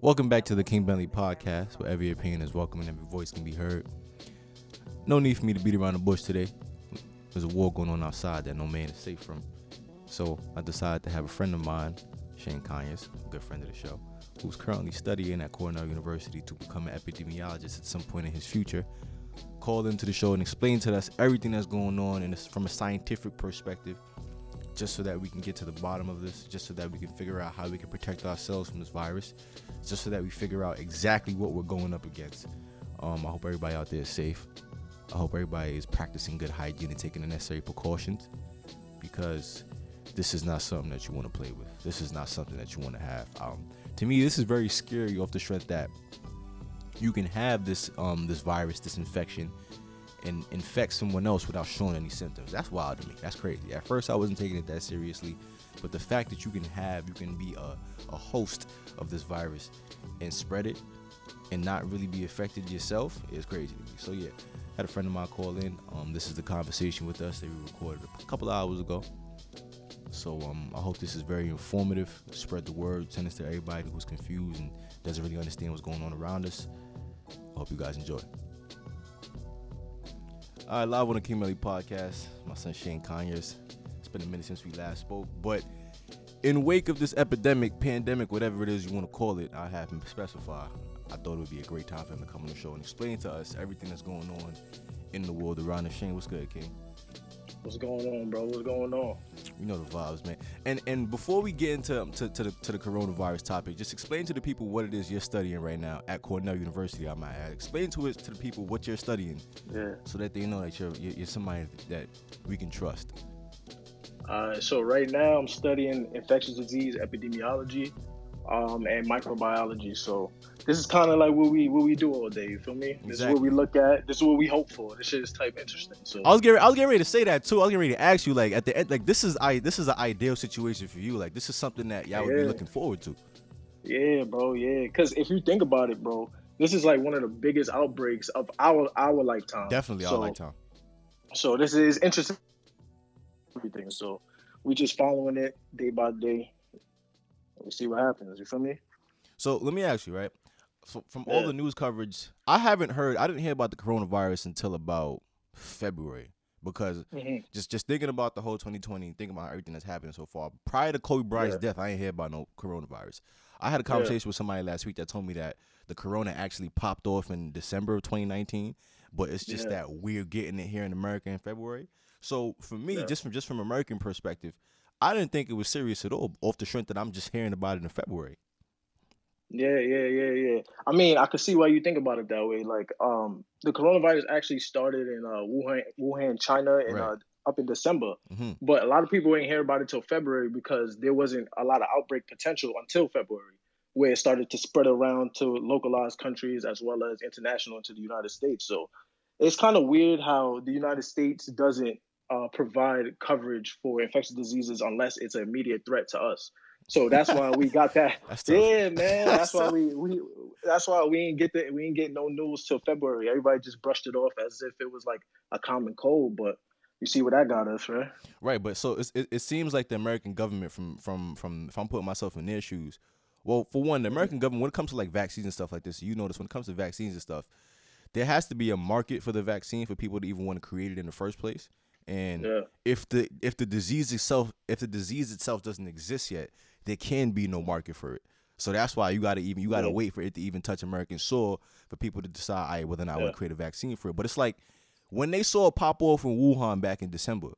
Welcome back to the King Bentley podcast, where every opinion is welcome and every voice can be heard. No need for me to beat around the bush today. There's a war going on outside that no man is safe from. So I decided to have a friend of mine, Shane Conyers, a good friend of the show, who's currently studying at Cornell University to become an epidemiologist at some point in his future, call into the show and explain to us everything that's going on and from a scientific perspective just so that we can get to the bottom of this, just so that we can figure out how we can protect ourselves from this virus, just so that we figure out exactly what we're going up against. Um, I hope everybody out there is safe. I hope everybody is practicing good hygiene and taking the necessary precautions because this is not something that you want to play with. This is not something that you want to have. Um, to me, this is very scary off the strength that you can have this um, this virus, this infection, and infect someone else without showing any symptoms. That's wild to me. That's crazy. At first, I wasn't taking it that seriously, but the fact that you can have, you can be a, a host of this virus and spread it and not really be affected yourself is crazy to me. So yeah, I had a friend of mine call in. Um, this is the conversation with us that we recorded a couple hours ago. So um, I hope this is very informative. Spread the word, send this to everybody who's confused and doesn't really understand what's going on around us. I hope you guys enjoy. All right, live on the King Melly podcast. My son Shane Conyers. It's been a minute since we last spoke, but in wake of this epidemic, pandemic, whatever it is you want to call it, I have him specify. I thought it would be a great time for him to come on the show and explain to us everything that's going on in the world around us. Shane, what's good, King? What's going on, bro? What's going on? You know the vibes, man. And and before we get into to, to the to the coronavirus topic, just explain to the people what it is you're studying right now at Cornell University. I might add. Explain to it to the people what you're studying, Yeah. so that they know that you're you're, you're somebody that we can trust. Uh, so right now I'm studying infectious disease epidemiology um, and microbiology. So this is kind of like what we what we do all day. You feel me? This is what we look at. This is what we hope for. This shit is type interesting. So I was getting I was getting ready to say that too. I was getting ready to ask you like at the end like this is I this is an ideal situation for you. Like this is something that y'all would be looking forward to. yeah, bro. Yeah, because if you think about it, bro, this is like one of the biggest outbreaks of our our lifetime. Definitely so, our lifetime. So this is interesting. Everything. So we just following it day by day. We see what happens. You feel me? So let me ask you, right? So from all the news coverage, I haven't heard. I didn't hear about the coronavirus until about February because Mhm. just just thinking about the whole 2020, thinking about everything that's happened so far. Prior to Kobe Bryant's Yeah. death, I ain't hear about no coronavirus. I had a Yeah. conversation with somebody last week that told me that the corona actually popped off in December of 2019, but it's just Yeah. that we're getting it here in America in February. So for me, Yeah. just from just from American perspective, I didn't think it was serious at all. Off the strength that I'm just hearing about it in February. Yeah, yeah, yeah, yeah. I mean, I could see why you think about it that way. Like, um, the coronavirus actually started in uh, Wuhan, Wuhan, China, in Right. uh, up in December. hmm But a lot of people ain't hear about it till February because there wasn't a lot of outbreak potential until February, where it started to spread around to localized countries as well as international into the United States. So it's kind of weird how the United States doesn't uh, provide coverage for infectious diseases unless it's an immediate threat to us. So that's why we got that. Yeah, man. That's That's why tough. we, we that's why we ain't get the we ain't get no news till February. Everybody just brushed it off as if it was like a common cold, but you see what that got us, right? Right, but so it's, it, it seems like the American government, from from from if I'm putting myself in their shoes, well, for one, the American government, when it comes to like vaccines and stuff like this, you notice when it comes to vaccines and stuff, there has to be a market for the vaccine for people to even want to create it in the first place. And Yeah. if the if the disease itself if the disease itself doesn't exist yet, there can be no market for it. So that's why you gotta even you gotta Yeah. wait for it to even touch American soil for people to decide right, whether or not I Yeah. to create a vaccine for it. But it's like when they saw it pop off in Wuhan back in December,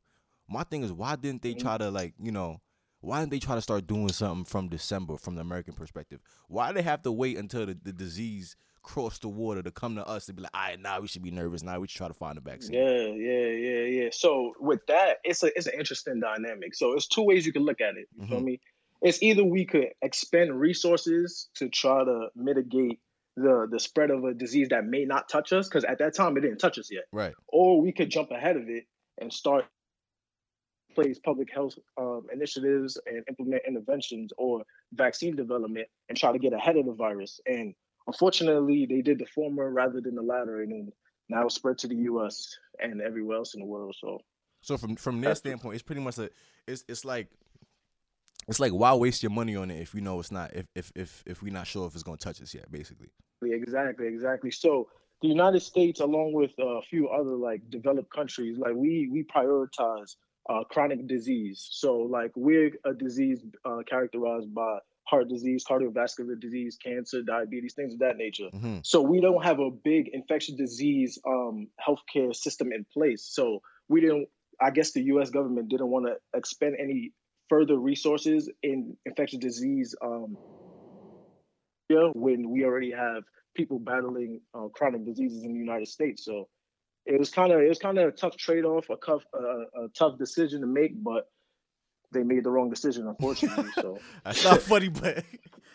my thing is why didn't they try to mm-hmm. like, you know, why didn't they try to start doing something from December from the American perspective? Why did they have to wait until the, the disease crossed the water to come to us to be like, all right, now we should be nervous. Now we should try to find a vaccine. Yeah, yeah, yeah, yeah. So with that, it's a it's an interesting dynamic. So it's two ways you can look at it. You feel Mhm. me? It's either we could expend resources to try to mitigate the the spread of a disease that may not touch us, because at that time it didn't touch us yet, Right. or we could jump ahead of it and start place public health um, initiatives and implement interventions or vaccine development and try to get ahead of the virus. And unfortunately, they did the former rather than the latter, and then now it's spread to the U.S. and everywhere else in the world. So So from from their standpoint, it's pretty much a it's it's like it's like why waste your money on it if you know it's not if if if if we're not sure if it's gonna touch us yet, basically. Exactly, exactly. So the United States, along with a few other like developed countries, like we we prioritize uh, chronic disease. So like we're a disease uh, characterized by heart disease, cardiovascular disease, cancer, diabetes, things of that nature. Mm-hmm. So we don't have a big infectious disease um, healthcare system in place. So we didn't. I guess the U.S. government didn't want to expend any further resources in infectious disease um, when we already have people battling uh, chronic diseases in the United States. So it was kind of it was kind of a tough trade off, a tough uh, a tough decision to make, but they made the wrong decision, unfortunately. So that's not funny, but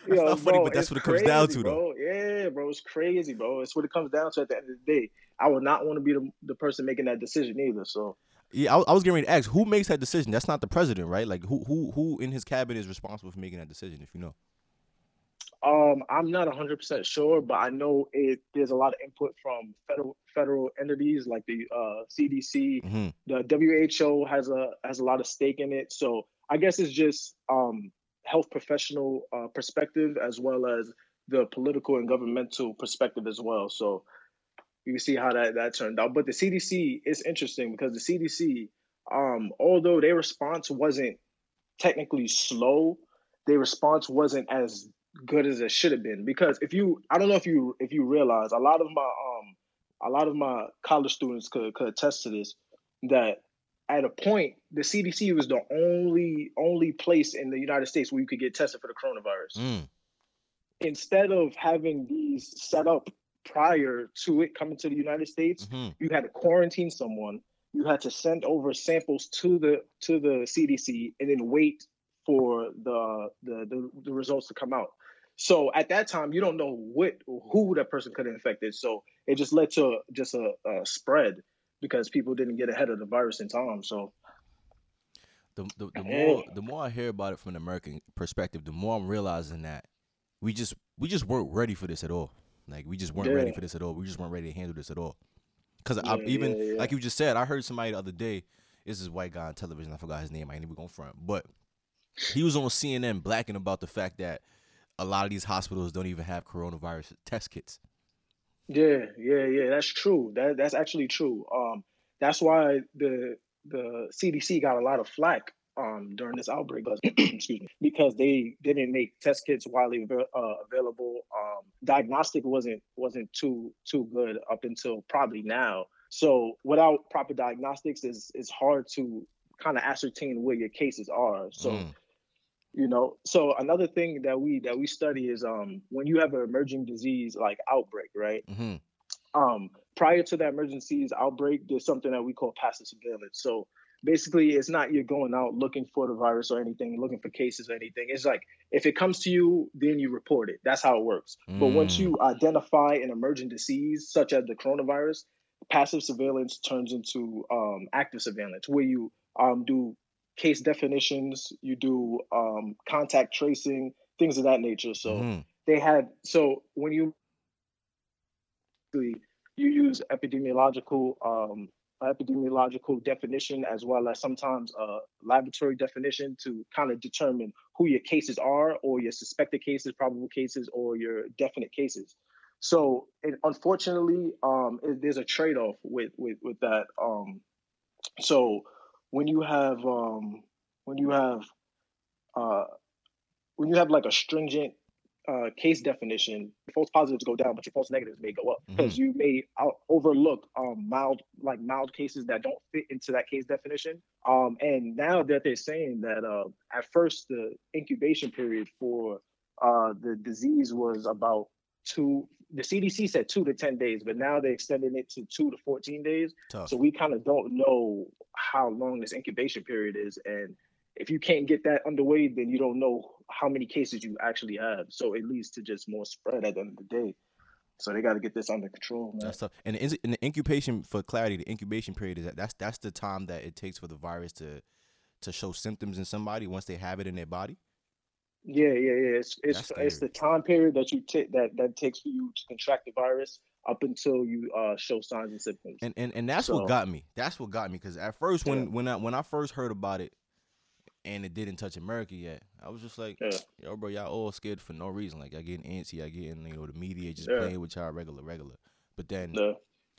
that's Yo, not funny, bro, but that's what it comes crazy, down to, bro. though. Yeah, bro, it's crazy, bro. It's what it comes down to at the end of the day. I would not want to be the, the person making that decision either. So yeah, I, I was getting ready to ask who makes that decision. That's not the president, right? Like who who who in his cabinet is responsible for making that decision? If you know. Um, I'm not 100% sure, but I know it. There's a lot of input from federal federal entities like the uh, CDC, mm-hmm. the WHO has a has a lot of stake in it. So I guess it's just um, health professional uh, perspective as well as the political and governmental perspective as well. So you see how that that turned out. But the CDC is interesting because the CDC, um, although their response wasn't technically slow, their response wasn't as good as it should have been. Because if you, I don't know if you if you realize, a lot of my um, a lot of my college students could could attest to this that at a point the CDC was the only only place in the United States where you could get tested for the coronavirus. Mm. Instead of having these set up prior to it coming to the United States, mm-hmm. you had to quarantine someone. You had to send over samples to the to the CDC and then wait for the the, the, the results to come out. So at that time, you don't know what who that person could have infected. So it just led to just a, a spread because people didn't get ahead of the virus in time. So the the, the more the more I hear about it from an American perspective, the more I'm realizing that we just we just weren't ready for this at all. Like we just weren't yeah. ready for this at all. We just weren't ready to handle this at all. Because yeah, even yeah, like you just said, I heard somebody the other day. This is white guy on television. I forgot his name. I ain't even going front, but he was on CNN blacking about the fact that a lot of these hospitals don't even have coronavirus test kits. Yeah, yeah, yeah. That's true. That that's actually true. Um, that's why the the CDC got a lot of flack um during this outbreak. excuse me, because they didn't make test kits widely uh, available. Um, diagnostic wasn't wasn't too too good up until probably now. So without proper diagnostics, is it's hard to kind of ascertain where your cases are. So. Mm you know so another thing that we that we study is um when you have an emerging disease like outbreak right mm-hmm. um prior to that emergency's outbreak there's something that we call passive surveillance so basically it's not you're going out looking for the virus or anything looking for cases or anything it's like if it comes to you then you report it that's how it works mm. but once you mm. identify an emerging disease such as the coronavirus passive surveillance turns into um, active surveillance where you um, do case definitions, you do um, contact tracing, things of that nature. So mm. they had so when you you use epidemiological um, epidemiological definition as well as sometimes a laboratory definition to kind of determine who your cases are or your suspected cases, probable cases, or your definite cases. So it, unfortunately, um, it, there's a trade-off with with with that. Um, so when you have um, when you have uh, when you have like a stringent uh, case definition, false positives go down, but your false negatives may go up because mm-hmm. you may out- overlook um, mild, like mild cases that don't fit into that case definition. Um, and now that they're saying that uh, at first the incubation period for uh, the disease was about two the CDC said two to 10 days, but now they're extending it to two to 14 days. Tough. So we kind of don't know how long this incubation period is. And if you can't get that underway, then you don't know how many cases you actually have. So it leads to just more spread at the end of the day. So they got to get this under control. Man. That's tough. And in the incubation, for clarity, the incubation period is that that's that's the time that it takes for the virus to to show symptoms in somebody once they have it in their body. Yeah, yeah, yeah. It's it's it's the time period that you take that that takes for you to contract the virus up until you uh, show signs and symptoms. And and, and that's so, what got me. That's what got me because at first when yeah. when I when I first heard about it, and it didn't touch America yet. I was just like, Yeah. yo, bro, y'all all scared for no reason. Like, y'all getting antsy, y'all getting, you know, the media just Yeah. playing with y'all regular, regular. But then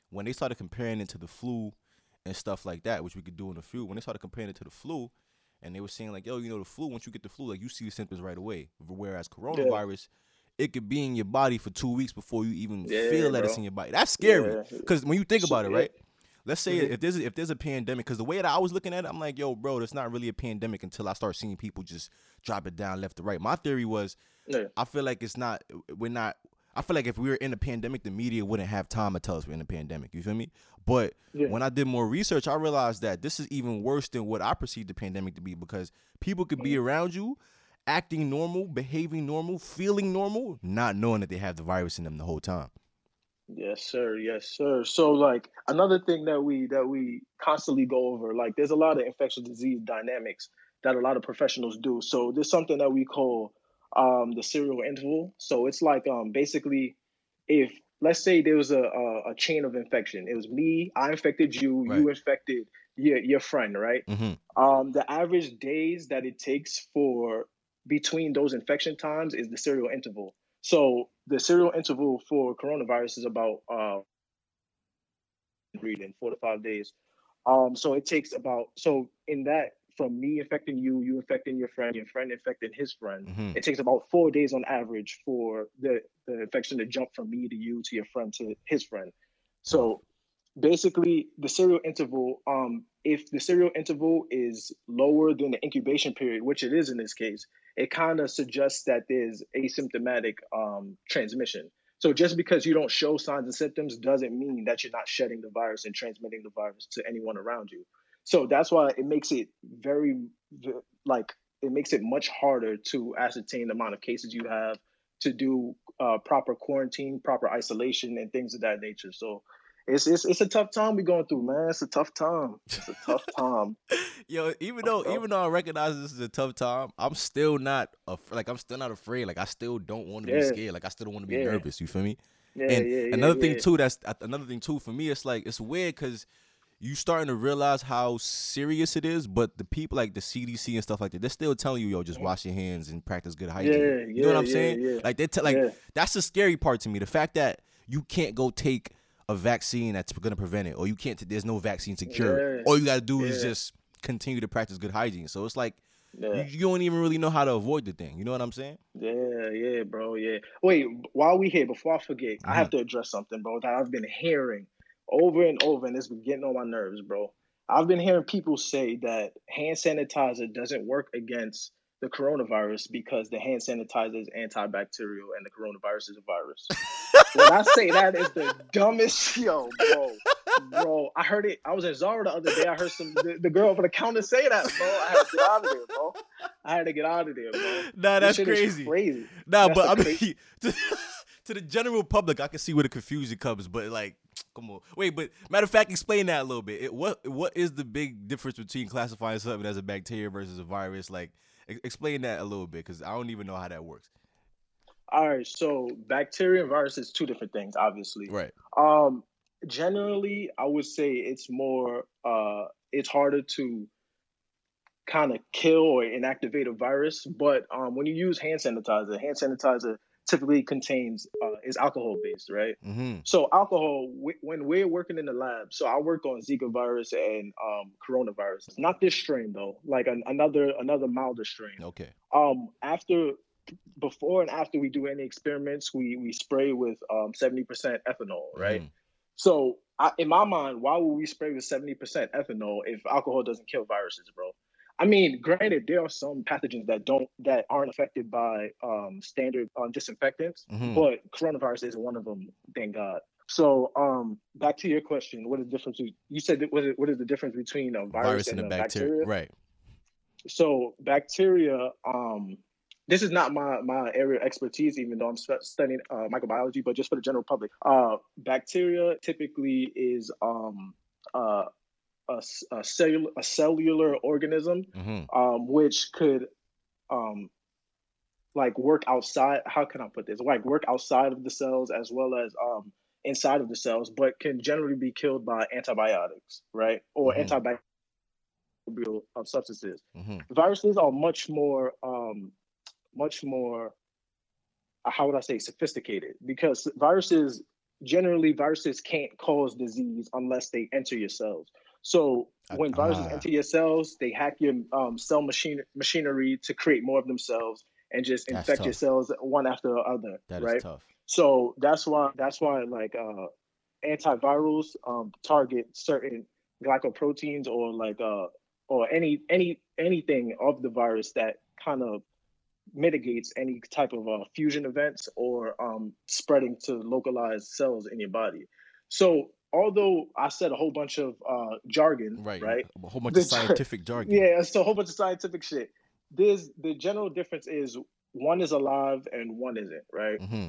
when they started comparing it to the flu and stuff like that, which we could do in the flu, when they started comparing it to the flu, and they were saying like, yo, you know, the flu, once you get the flu, like you see the symptoms right away. Whereas coronavirus, it could be in your body for two weeks before you even Yeah, feel that bro. it's in your body. That's scary. Yeah. Because when you think about it, right? Let's say Mhm. if there's a, if there's a pandemic, because the way that I was looking at it, I'm like, yo, bro, it's not really a pandemic until I start seeing people just drop it down left to right. My theory was, Yeah. I feel like it's not, we're not. I feel like if we were in a pandemic, the media wouldn't have time to tell us we're in a pandemic. You feel me? But Yeah. when I did more research, I realized that this is even worse than what I perceived the pandemic to be because people could be mm-hmm. around you, acting normal, behaving normal, feeling normal, not knowing that they have the virus in them the whole time. Yes, sir. Yes, sir. So like another thing that we that we constantly go over, like there's a lot of infectious disease dynamics that a lot of professionals do. So there's something that we call um the serial interval. So it's like um basically if let's say there was a a, a chain of infection. It was me, I infected you, you infected your your friend, right? Mm-hmm. Um, the average days that it takes for between those infection times is the serial interval. So the serial interval for coronavirus is about uh, reading four to five days. Um, so it takes about so in that from me infecting you, you infecting your friend, your friend infecting his friend. Mm-hmm. It takes about four days on average for the, the infection to jump from me to you to your friend to his friend. So basically the serial interval, um, if the serial interval is lower than the incubation period, which it is in this case, it kind of suggests that there's asymptomatic um, transmission. So just because you don't show signs and symptoms doesn't mean that you're not shedding the virus and transmitting the virus to anyone around you. So that's why it makes it very like it makes it much harder to ascertain the amount of cases you have to do uh, proper quarantine, proper isolation, and things of that nature. So it's it's it's a tough time we're going through, man. It's a tough time. It's a tough time. Yo, even though even though I recognize this is a tough time, I'm still not af- like I'm still not afraid. Like I still don't want to be scared. Like I still don't want to be Yeah. nervous. You feel me? Yeah, and yeah, yeah, another thing yeah. too that's another thing too for me it's like it's weird because you starting to realize how serious it is but the people like the cdc and stuff like that they're still telling you yo just wash your hands and practice good hygiene Yeah, yeah, you know what i'm yeah, saying like they tell like that's the scary part to me the fact that you can't go take a vaccine that's gonna prevent it or you can't there's no vaccine to cure it Yeah. all you gotta do is just continue to practice good hygiene so it's like you, you don't even really know how to avoid the thing you know what i'm saying Yeah, yeah, bro. Yeah. Wait, while we here, before I forget, I Mm-hmm. have to address something, bro, that I've been hearing over and over, and it's been getting on my nerves, bro. I've been hearing people say that hand sanitizer doesn't work against the coronavirus because the hand sanitizer is antibacterial and the coronavirus is a virus. when I say that is the dumbest, yo, bro, bro. I heard it. I was in Zara the other day. I heard some the, the girl over the counter say that, bro. I had to get out of there, bro. I had to get out of there, bro. nah that's crazy crazy. Nah, That's but I mean, to, the general public, I can see where the confusion comes. But like, come on, wait. But matter of fact, explain that a little bit. It, what what is the big difference between classifying something as a bacteria versus a virus? Like, e- explain that a little bit because I don't even know how that works. All right, so bacteria and virus is two different things, obviously. Right. Um, generally, I would say it's more, uh, it's harder to kind of kill or inactivate a virus. But um, when you use hand sanitizer, hand sanitizer typically contains uh, is alcohol based, right? Mm-hmm. So alcohol, wh- when we're working in the lab, so I work on Zika virus and um, coronavirus. Not this strain though, like an, another another milder strain Okay. um after before and after we do any experiments we we spray with um 70% ethanol right Mhm. so I, in my mind why would we spray with 70% ethanol if alcohol doesn't kill viruses bro i mean granted there are some pathogens that don't that aren't affected by um standard um, disinfectants Mhm. but coronavirus is one of them thank god so um back to your question what is the difference you said that- what is, what is the difference between a virus, Virus and, and a a bacteria. bacteria Right. so bacteria um this is not my my area of expertise even though i'm studying uh, microbiology but just for the general public uh bacteria typically is um uh a, a cellular a cellular organism Mm-hmm. um which could um like work outside how can i put this like work outside of the cells as well as um inside of the cells but can generally be killed by antibiotics right or Mhm. microbial uh, substances. hmm Viruses are much more, um, much more. uh, How would I say sophisticated? Because viruses generally viruses can't cause disease unless they enter your cells. So when viruses Ah. enter your cells, they hack your um, cell machine machinery to create more of themselves and just infect your cells one after the other. That is right? tough. So that's why that's why like uh antivirals um target certain glycoproteins or like uh or any any anything of the virus that kind of mitigates any type of uh, fusion events or um spreading to localized cells in your body. So although I said a whole bunch of uh jargon, Right. right? A whole bunch The of scientific jargon. Yeah, it's a whole bunch of scientific shit. There's the general difference is one is alive and one isn't, right? hmm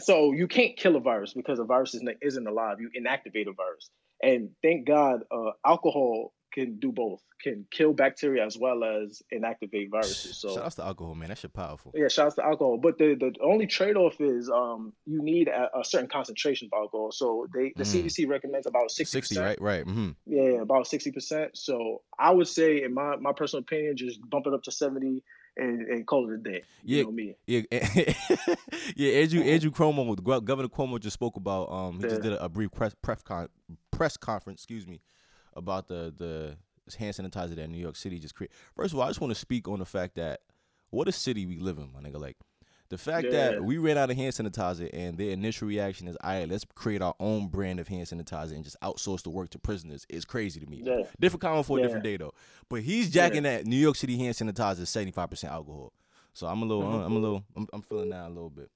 So you can't kill a virus because a virus isn't, isn't alive. You inactivate a virus, and thank God, uh, alcohol can do both. Can kill bacteria as well as inactivate viruses. So Shout out to alcohol, man. That shit powerful. yeah, shouts to alcohol. But the, the only trade off is um you need a, a certain concentration of alcohol. So they the Mm. CDC recommends about sixty. 60, right? Right. hmm Yeah, about sixty percent. So I would say, in my my personal opinion, just bump it up to seventy and, and call it a day. You Yeah. know me. Yeah, yeah. Andrew Andrew Cuomo, Gov- Governor Cuomo, just spoke about. Um, he just did a, a brief press press con- press conference. Excuse me, about the the hand sanitizer that New York City just created. First of all, I just want to speak on the fact that what a city we live in, my nigga. Like the fact Yeah. that we ran out of hand sanitizer and their initial reaction is, "All right, let's create our own brand of hand sanitizer and just outsource the work to prisoners." is crazy to me. Yeah. Different comment for a different day though. But he's jacking that New York City hand sanitizer is seventy five percent alcohol. So I'm a little, Mhm. I'm a little, I'm, I'm feeling that a little bit.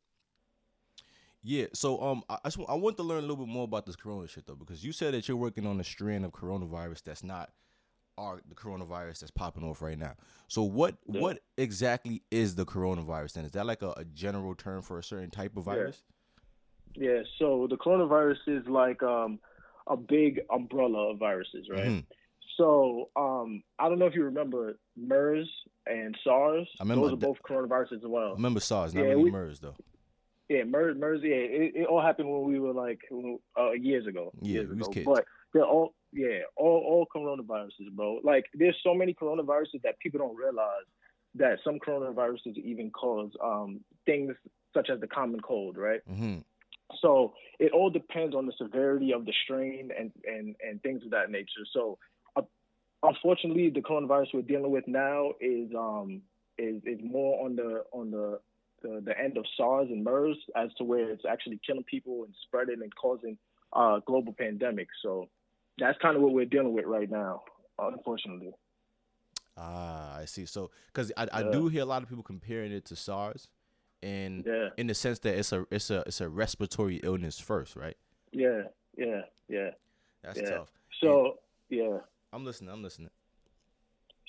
Yeah. So um, I, I just I want to learn a little bit more about this corona shit though, because you said that you're working on a strand of coronavirus that's not our the coronavirus that's popping off right now. So what Yeah. what exactly is the coronavirus then? Is that like a, a general term for a certain type of virus? Yeah, so the coronavirus is like um, a big umbrella of viruses, right? Mhm. So um, I don't know if you remember MERS and SARS. I remember Those are both coronaviruses as well. I remember SARS, not Yeah, really we- MERS though. Yeah, MERS, MERS yeah, it, it all happened when we were like uh, years ago. Yeah, years we was ago. kids. But they're all yeah, all all coronaviruses, bro. Like there's so many coronaviruses that people don't realize that some coronaviruses even cause um, things such as the common cold, right? hmm So it all depends on the severity of the strain and and and things of that nature. So uh, unfortunately, the coronavirus we're dealing with now is um is is more on the on the the, the end of SARS and MERS as to where it's actually killing people and spreading and causing uh global pandemic. So that's kind of what we're dealing with right now, unfortunately. Ah, I see. So, because I, I Yeah. do hear a lot of people comparing it to SARS, and Yeah, in the sense that it's a it's a it's a respiratory illness first, right? yeah, yeah, yeah. That's Yeah. tough. So yeah. I'm listening. I'm listening.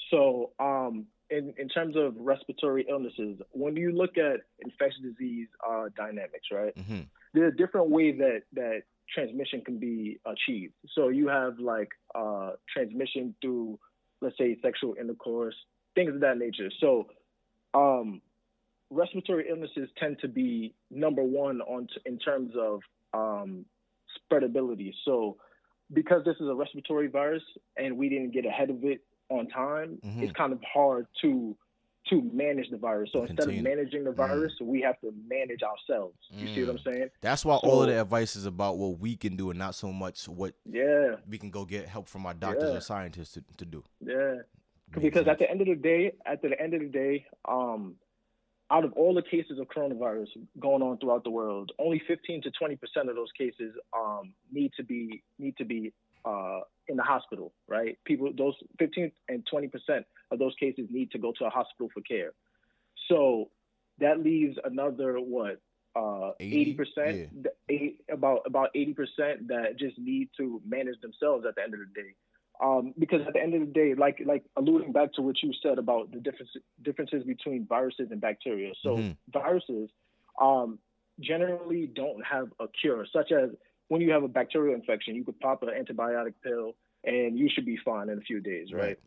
So, um, in, in terms of respiratory illnesses, when you look at infectious disease uh, dynamics, right, hmm there are different ways that, that transmission can be achieved. So, you have like uh, transmission through, let's say, sexual intercourse, things of that nature. So, um, respiratory illnesses tend to be number one on t- in terms of um, spreadability. So, because this is a respiratory virus and we didn't get ahead of it on time, Mhm. it's kind of hard to to manage the virus. So instead of managing the virus, we have to manage ourselves. You see what I'm Mm. saying? That's why all of the advice is about what we can do and not so much what Yeah, we can go get help from our doctors Yeah. or scientists to, to do. yeah. Makes because at the end of the day, at the end of the day, um, out of all the cases of coronavirus going on throughout the world, only 15 to 20 percent of those cases um, need to be need to be uh, in the hospital. Right? People, those 15 and 20 percent of those cases need to go to a hospital for care. So that leaves another what? Uh, 80? eighty percent, eight about about eighty percent that just need to manage themselves at the end of the day um, because at the end of the day, like like alluding back to what you said about the difference, differences between viruses and bacteria. So Mhm. viruses um, generally don't have a cure, such as when you have a bacterial infection, you could pop an antibiotic pill and you should be fine in a few days, right? Right.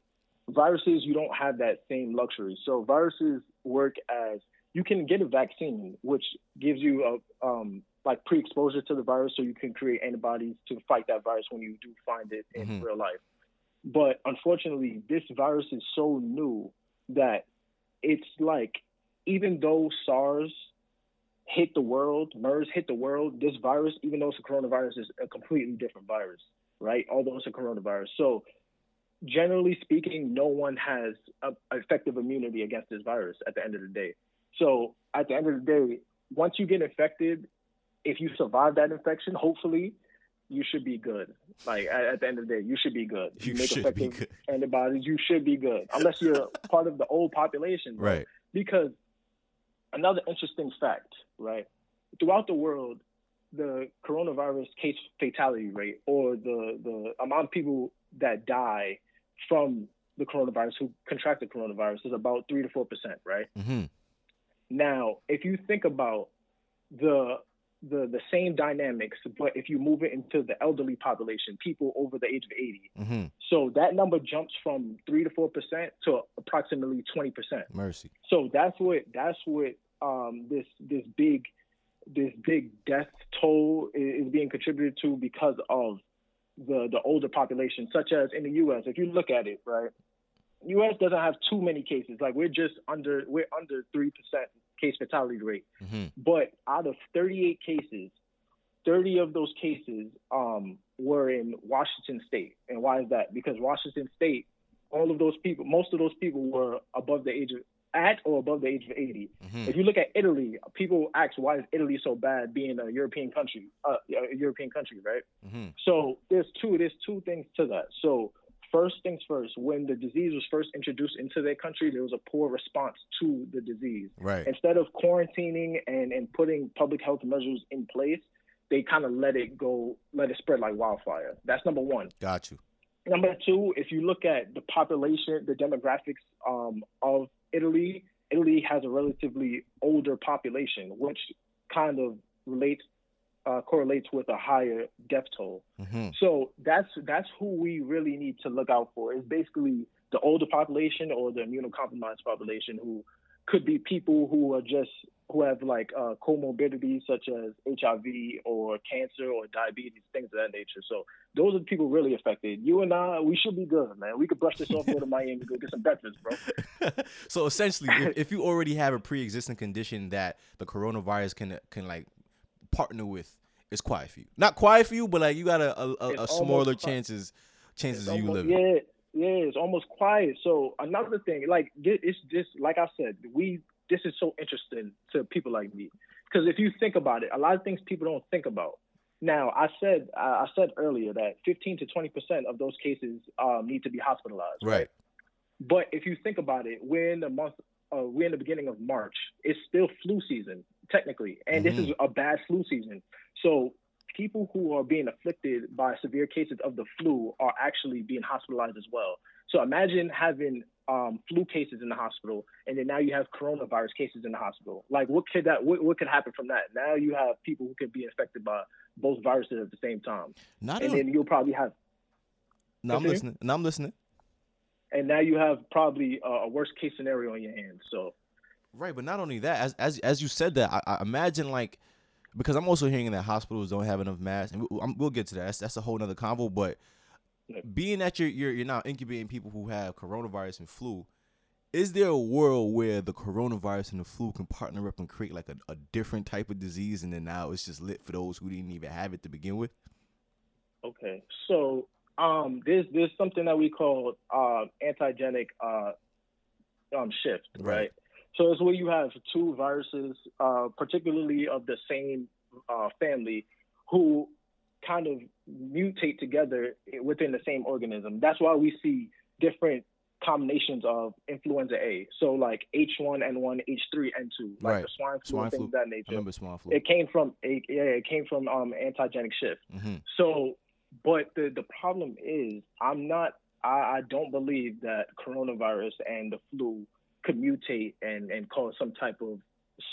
Viruses, you don't have that same luxury. So viruses work as you can get a vaccine, which gives you a um, like pre-exposure to the virus, so you can create antibodies to fight that virus when you do find it in Mhm. real life. But unfortunately, this virus is so new that it's like even though SARS hit the world, MERS hit the world, this virus, even though it's a coronavirus, is a completely different virus, right? Although it's a coronavirus. So generally speaking, no one has a, effective immunity against this virus at the end of the day. So at the end of the day, once you get infected, if you survive that infection, hopefully you should be good. Like at, the end of the day, you should be good. You You, make should effective be good. antibodies, you should be good. Unless you're part of the old population. Right. Because another interesting fact, right? Throughout the world, the coronavirus case fatality rate or the, the amount of people that die from the coronavirus who contract the coronavirus is about three to four percent, right? Mm-hmm. Now, if you think about the the the same dynamics, but if you move it into the elderly population, people over the age of 80, Mm-hmm. so that number jumps from three to four percent to approximately 20 percent. Mercy. So that's what that's what um, this this big this big death toll is, is being contributed to because of the the older population, such as in the U.S. If you look at it, right, U.S. doesn't have too many cases. Like we're just under we're under three percent case fatality rate. Mm-hmm. But out of 38 cases, 30 of those cases um, were in Washington State. And why is that? Because Washington State, all of those people, most of those people were above the age of at or above the age of 80. Mm-hmm. If you look at Italy, people ask why is Italy so bad being a European country, uh, a European country, right? Mm-hmm. So there's two there's two things to that. So first things first, when the disease was first introduced into their country, there was a poor response to the disease. Right. Instead of quarantining and, and putting public health measures in place, they kind of let it go, let it spread like wildfire. That's number one. Got you. Number two, if you look at the population, the demographics um, of Italy, Italy has a relatively older population, which kind of relates uh, correlates with a higher death toll. Mm-hmm. So that's that's who we really need to look out for. Is basically the older population or the immunocompromised population who could be people who are just who have like uh, comorbidities such as HIV or cancer or diabetes, things of that nature. So those are the people really affected. You and I, we should be good, man. We could brush this off, go to Miami, go get some breakfast, bro. so essentially, if, if you already have a pre-existing condition that the coronavirus can can like partner with, is quiet for you. Not quiet for you, but like you got a a, a, a smaller chances chances of you living. Yeah, yeah, it's almost quiet. So another thing, like it's just like I said, we this is so interesting to people like me because if you think about it, a lot of things people don't think about. Now, I said I I said earlier that 15 to 20 percent of those cases um, need to be hospitalized. Right. But if you think about it, we're in the month, uh, we're in the beginning of March. It's still flu season, technically, and this Mhm. is a bad flu season. So people who are being afflicted by severe cases of the flu are actually being hospitalized as well. So imagine having um, flu cases in the hospital, and then now you have coronavirus cases in the hospital. Like, what could that? What, what could happen from that? Now you have people who could be infected by both viruses at the same time, Not and only, then you'll probably have no, I'm listening. No, I'm listening. and now you have probably a, a worst case scenario in your hands. So Right, but not only that, as as as you said that, I, I imagine like because I'm also hearing that hospitals don't have enough masks, and we, I'm, we'll get to that. That's, that's a whole nother convo. But being that you're you're you're now incubating people who have coronavirus and flu, is there a world where the coronavirus and the flu can partner up and create like a, a different type of disease, and then now it's just lit for those who didn't even have it to begin with? okay, so um, there's there's something that we call uh, antigenic uh, um, shift, Right. right? So it's where you have two viruses, uh, particularly of the same uh, family, who kind of mutate together within the same organism. That's why we see different combinations of influenza A. So like H1N1, H3N2, like Right. the swine flu Swine things flu. of that I nature. remember swine flu. It came from a yeah, it came from um antigenic shift. hmm So, but the the problem is, I'm not. I, I don't believe that coronavirus and the flu could mutate and and cause some type of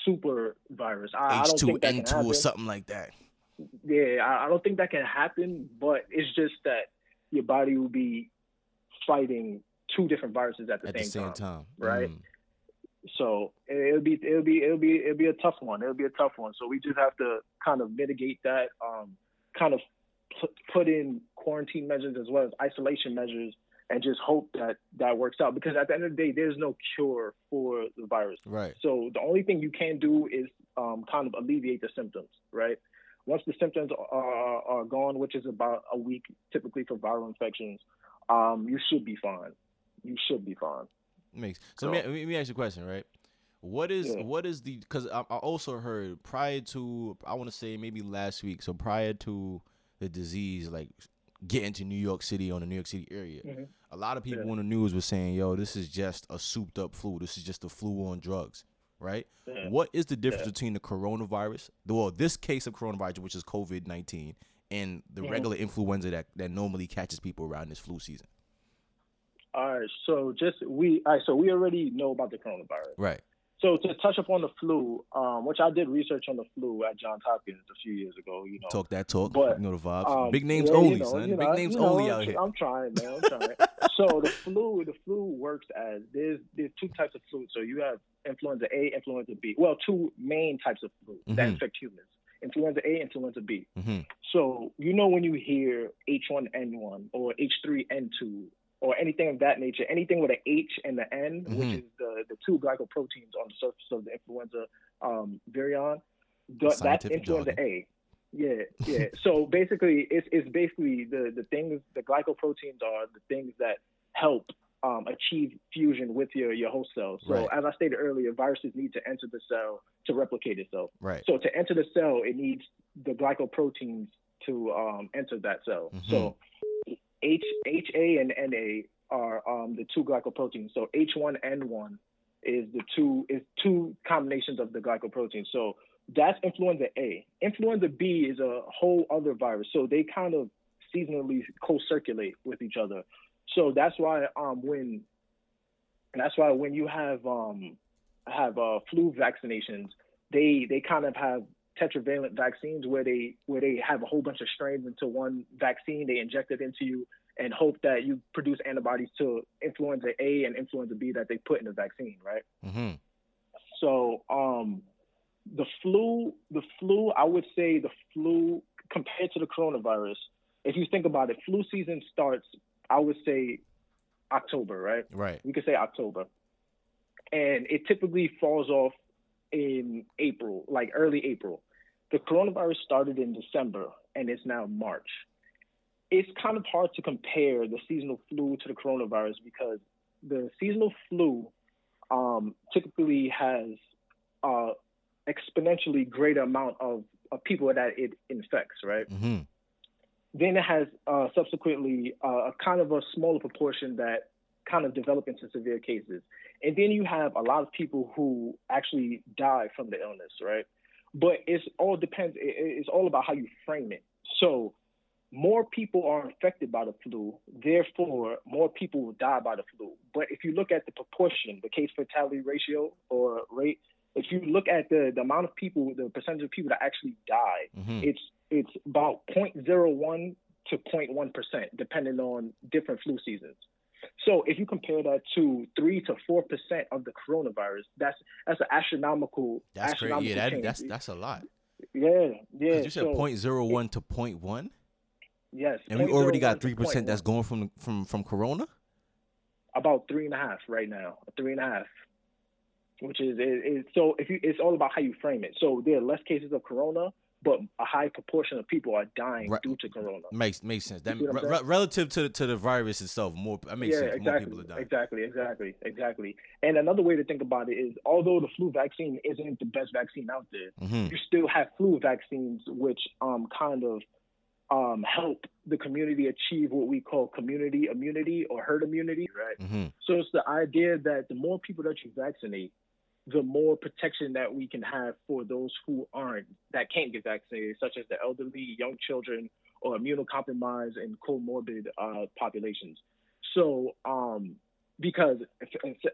super virus. I, H don't two N two or something like that. Yeah, I, I don't think that can happen. But it's just that your body will be fighting two different viruses at the, At same, the same time. time, right? Mm. So it'll be it'll be it'll be it'll be a tough one. It'll be a tough one. So we just have to kind of mitigate that. Um, kind of put, put in quarantine measures as well as isolation measures and just hope that that works out. Because at the end of the day, there's no cure for the virus. Right. So the only thing you can do is um, kind of alleviate the symptoms, right? Once the symptoms are, are gone, which is about a week typically for viral infections, um, you should be fine. You should be fine. Makes so. Let, me, let me ask you a question, right? What is yeah. what is the because I, I also heard prior to I want to say maybe last week, so prior to the disease like getting to New York City on the New York City area, mm-hmm. A lot of people yeah. on the news were saying, "Yo, this is just a souped up flu. This is just a flu on drugs." Right? Yeah. What is the difference between the coronavirus, well, this case of coronavirus, which is COVID nineteen, and the mm-hmm. regular influenza that that normally catches people around this flu season? All right, so just we, all right, so we already know about the coronavirus, right? So to touch upon the flu, um, which I did research on the flu at Johns Hopkins a few years ago, you know. Talk that talk, but, you know the vibes. Um, Big names yeah, only, you know, son. You know, Big names only out I'm, here. I'm trying, man. I'm trying. so the flu, the flu works as there's there's two types of flu. So you have influenza A, influenza B. Well, two main types of flu mm-hmm. that affect humans. Influenza A, influenza B. Mm-hmm. So you know when you hear H1N1 or H3N2 or anything of that nature, anything with an H and the N, mm-hmm. which is the, the two glycoproteins on the surface of the influenza um, virion, the, that's influenza jargon. A. Yeah, yeah. so basically, it's it's basically the the things the glycoproteins are the things that help um, achieve fusion with your your host cells. So right. as I stated earlier, viruses need to enter the cell to replicate itself. Right. So to enter the cell, it needs the glycoproteins to um, enter that cell. Mm-hmm. So H HA and NA are um, the two glycoproteins. So H1N1 is the two is two combinations of the glycoprotein. So that's influenza A. Influenza B is a whole other virus. So they kind of seasonally co-circulate with each other. So that's why um, when that's why when you have um, have uh, flu vaccinations, they they kind of have tetravalent vaccines where they where they have a whole bunch of strains into one vaccine. They inject it into you and hope that you produce antibodies to influenza A and influenza B that they put in the vaccine, right? Mm-hmm. So um, the flu, the flu, I would say the flu compared to the coronavirus, if you think about it, flu season starts, I would say October, right? Right. We could say October, and it typically falls off in April, like early April. The coronavirus started in December and it's now March. It's kind of hard to compare the seasonal flu to the coronavirus because the seasonal flu um, typically has uh, exponentially greater amount of, of, people that it infects, right? Mm-hmm. Then it has uh, subsequently uh, a kind of a smaller proportion that kind of develop into severe cases. And then you have a lot of people who actually die from the illness, right? But it's all depends. It's all about how you frame it. So more people are infected by the flu, therefore more people will die by the flu. But if you look at the proportion, the case fatality ratio or rate, if you look at the, the amount of people, the percentage of people that actually die, mm-hmm. it's it's about 0.01 to 0.1 percent, depending on different flu seasons. So if you compare that to three to four percent of the coronavirus, that's that's an astronomical. That's astronomical crazy. Yeah, that, that's that's a lot. Yeah, yeah. You said so, point zero one to point one. Yes, and we already got three percent that's going from from from Corona. About three and a half right now. Three and a half, which is, is, is so if you it's all about how you frame it. So there are less cases of Corona, but a high proportion of people are dying due to corona. Makes makes sense. That re- relative to to the virus itself, more that makes yeah, sense. Exactly, more people are dying. Exactly, exactly, exactly. And another way to think about it is, although the flu vaccine isn't the best vaccine out there, mm-hmm. you still have flu vaccines which um kind of um help the community achieve what we call community immunity or herd immunity, right? Mm-hmm. So it's the idea that the more people that you vaccinate, the more protection that we can have for those who aren't that can't get vaccinated, such as the elderly, young children, or immunocompromised and comorbid uh, populations. So, um, because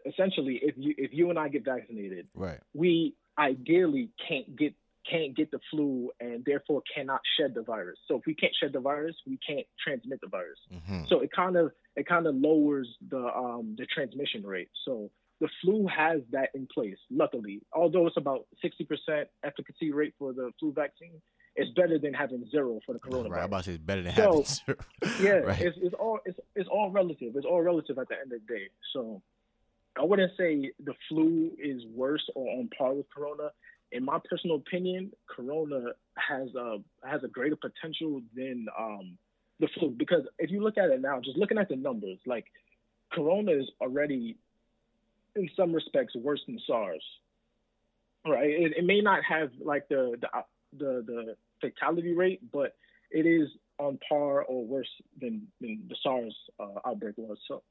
essentially, if you if you and I get vaccinated, right, we ideally can't get can't get the flu and therefore cannot shed the virus. So if we can't shed the virus, we can't transmit the virus. Mm-hmm. So it kind of it kind of lowers the um, the transmission rate. So the flu has that in place, luckily. Although it's about 60% efficacy rate for the flu vaccine, it's better than having zero for the coronavirus. Right, I'm about to say it's better than So, having zero. Yeah, Right. it's, it's all it's, it's all relative. It's all relative at the end of the day. So I wouldn't say the flu is worse or on par with corona. In my personal opinion, corona has a has a greater potential than um, the flu because if you look at it now, just looking at the numbers, like corona is already in some respects worse than SARS. Right? It, it may not have like the the the, the fatality rate, but it is on par or worse than, than the SARS uh, outbreak was. So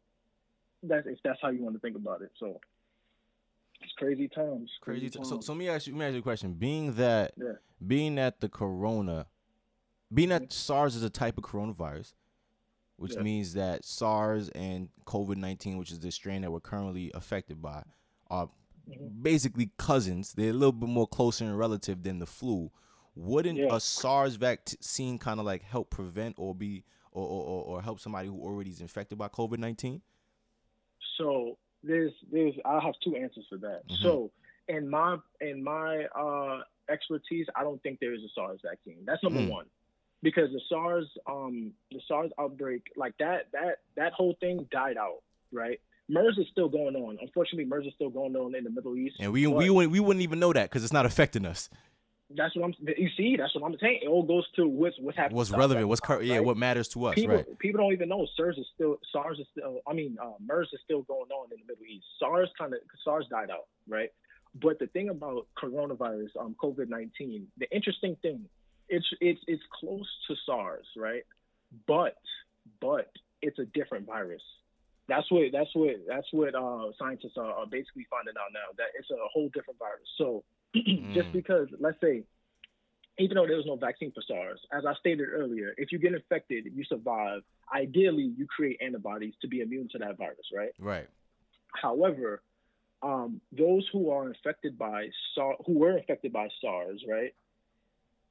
that's if that's how you want to think about it. So it's crazy times. Crazy. So, times. so let me ask you. Let me ask you a question. Being that, Yeah. being that the corona, being that SARS is a type of coronavirus, which Yeah. means that SARS and COVID nineteen, which is the strain that we're currently affected by, are Mhm. basically cousins. They're a little bit more closer in relative than the flu. Wouldn't Yeah. a SARS vaccine kind of like help prevent or be or, or, or, help somebody who already is infected by COVID nineteen? So there's there's I have two answers for that. Mhm. So in my in my uh, expertise, I don't think there is a SARS vaccine. That's number Mm. one. Because the SARS um the SARS outbreak like that that that whole thing died out, right? MERS is still going on. Unfortunately, MERS is still going on in the Middle East. And we we wouldn't we wouldn't even know that because it's not affecting us. that's what I'm. You see, that's what I'm saying. It all goes to what's what's happening. What's relevant? What's cur- time, yeah? What matters to us? people right. people don't even know SARS is still SARS is still I mean uh, MERS is still going on in the Middle East. SARS kind of SARS died out, right? But the thing about coronavirus, um, COVID nineteen, the interesting thing, it's it's it's close to SARS, right? But but it's a different virus. That's what that's what that's what uh, scientists are, are basically finding out now that it's a whole different virus. So just Mm. because let's say even though there was no vaccine for SARS, as I stated earlier, if you get infected, you survive. Ideally, you create antibodies to be immune to that virus, right? Right. However, um, those who are infected by SARS, who were infected by SARS, right?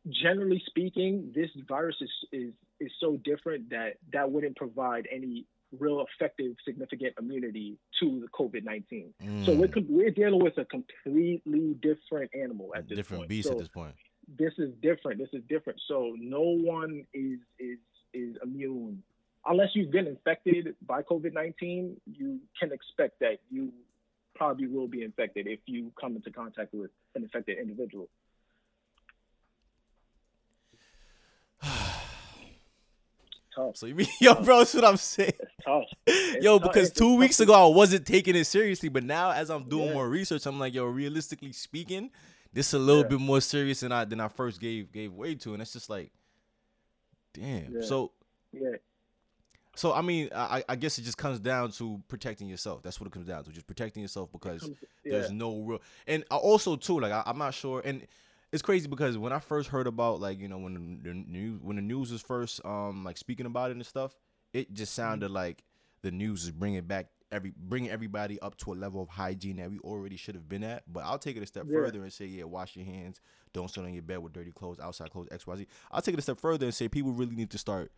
Generally speaking, this virus is is is so different that that wouldn't provide any real effective, significant immunity to the COVID nineteen. So we're Mm. we're dealing with a completely different animal at this different point. beast So at this point. this is different. This is different. So no one is is is immune unless you've been infected by COVID nineteen. You can expect that you probably will be infected if you come into contact with an infected individual. Tough. So you mean, yo, bro, that's what I'm saying. It's tough. Yo, tough. because It's two tough weeks to- ago I wasn't taking it seriously, but now as I'm doing Yeah. more research, I'm like, yo, realistically speaking, this is a little Yeah. bit more serious than I than I first gave gave way to, and it's just like, damn. Yeah. So Yeah. so I mean, I I guess it just comes down to protecting yourself. That's what it comes down to, just protecting yourself because Comes- there's no real and uh, also too like I, i'm not sure and it's crazy because when i first heard about like you know when the, the news when the news was first um like speaking about it and stuff it just Mm-hmm. sounded like the news is bringing back every bringing everybody up to a level of hygiene that we already should have been at but i'll take it a step Yeah. further and say yeah wash your hands don't sit on your bed with dirty clothes outside clothes xyz i'll take it a step further and say people really need to start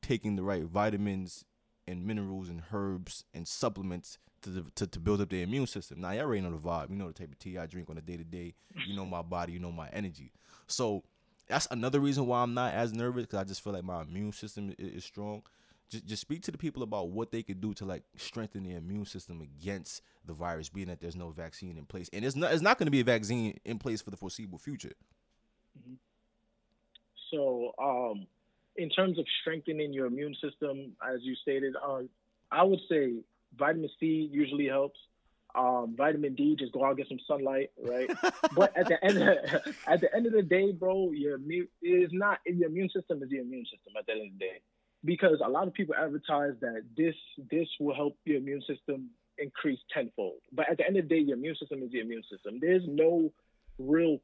taking the right vitamins and minerals and herbs and supplements to, to, to build up their immune system. Now, you already know the vibe. You know the type of tea I drink on a day to day. You know my body. You know my energy. So that's another reason why I'm not as nervous because I just feel like my immune system is, is strong. Just, just speak to the people about what they could do to like strengthen their immune system against the virus, being that there's no vaccine in place, and it's not it's not going to be a vaccine in place for the foreseeable future. So, um, in terms of strengthening your immune system, as you stated, uh, I would say vitamin C usually helps. Um, vitamin D, just go out and get some sunlight, right? but at the end, at the end of the day, bro, your immune is not your immune system is your immune system at the end of the day, because a lot of people advertise that this this will help your immune system increase tenfold. But at the end of the day, your immune system is your immune system. There's no real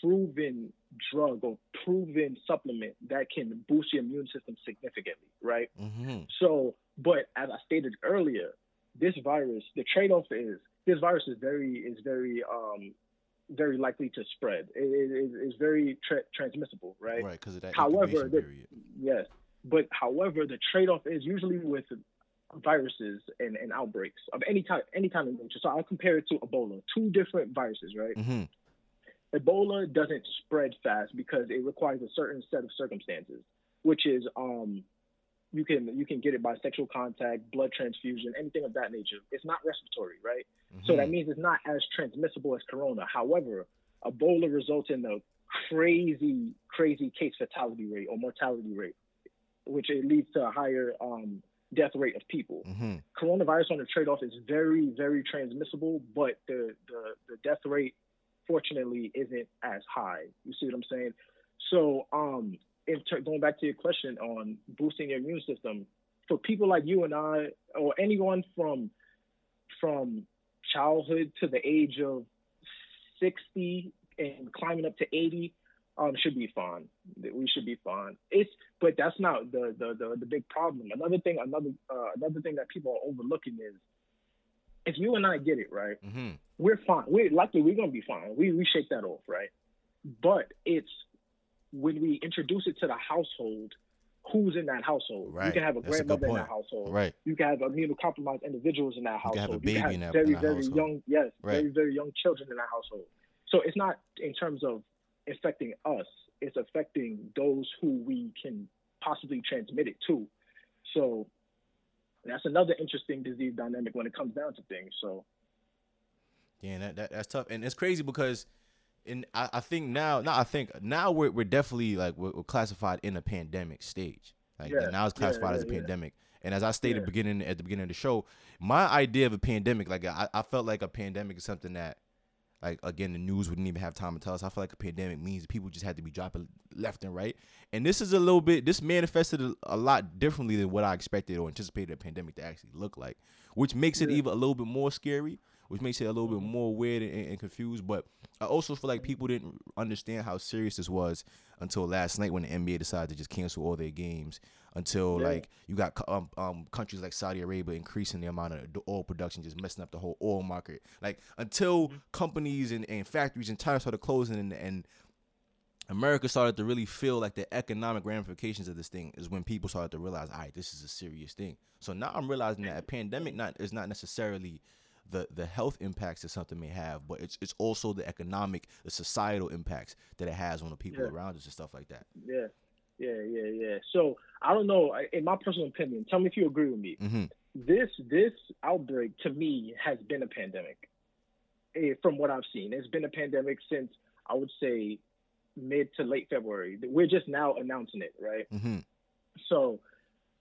proven drug or proven supplement that can boost your immune system significantly, right? Mm-hmm. So, but as I stated earlier, this virus, the trade-off is this virus is very is very um very likely to spread. It is it, very tra- transmissible, right? Right, because of that However, the- period. Yes, but however, the trade-off is usually with viruses and, and outbreaks of any type any kind of nature. So I'll compare it to Ebola. Two different viruses, right? Mm-hmm. Ebola doesn't spread fast because it requires a certain set of circumstances, which is um you can you can get it by sexual contact, blood transfusion, anything of that nature. It's not respiratory, right? Mm-hmm. So that means it's not as transmissible as corona. However, Ebola results in a crazy, crazy case fatality rate or mortality rate, which it leads to a higher um, death rate of people. Mm-hmm. Coronavirus on the trade-off is very, very transmissible, but the, the, the death rate, fortunately, isn't as high. You see what I'm saying? So, um, ter- going back to your question on boosting your immune system, for people like you and I, or anyone from from childhood to the age of 60 and climbing up to 80 um, should be fine. We should be fine. It's but that's not the the the, the big problem. Another thing, another uh, another thing that people are overlooking is if you and I get it right, Mm-hmm. we're fine. We're likely we're gonna be fine. We we shake that off, right? But it's when we introduce it to the household, who's in that household? You can have a That's a grandmother in that household. Right. You can have immunocompromised individuals in that household. You can have a baby in that- very, in that very household. young, yes, Right. very, very young children in that household. So it's not in terms of affecting us; it's affecting those who we can possibly transmit it to. So that's another interesting disease dynamic when it comes down to things. So Yeah, that, that that's tough, and it's crazy because, and I, I think now, now I think now we're we're definitely like we're, we're classified in a pandemic stage. Like Yeah, now it's classified yeah, as a yeah. pandemic. And as I stated beginning at the beginning of the show, my idea of a pandemic, like I, I felt like a pandemic is something that, like again, the news wouldn't even have time to tell us. I feel like a pandemic means people just had to be dropping left and right. And this is a little bit. This manifested a, a lot differently than what I expected or anticipated a pandemic to actually look like, which makes it even a little bit more scary which makes it a little bit more weird and, and confused. But I also feel like people didn't understand how serious this was until last night when the NBA decided to just cancel all their games. Until Yeah. like you got um, um countries like Saudi Arabia increasing the amount of the oil production, just messing up the whole oil market. Like until companies and, and factories and tires started closing and, and America started to really feel like the economic ramifications of this thing is when people started to realize, all right, this is a serious thing. So now I'm realizing that a pandemic not is not necessarily the the health impacts that something may have, but it's it's also the economic, the societal impacts that it has on the people Yeah. around us and stuff like that. yeah, yeah, yeah, yeah. So I don't know. In my personal opinion, tell me if you agree with me. hmm this this outbreak to me has been a pandemic eh, from what i've seen it's been a pandemic since i would say mid to late february we're just now announcing it right hmm so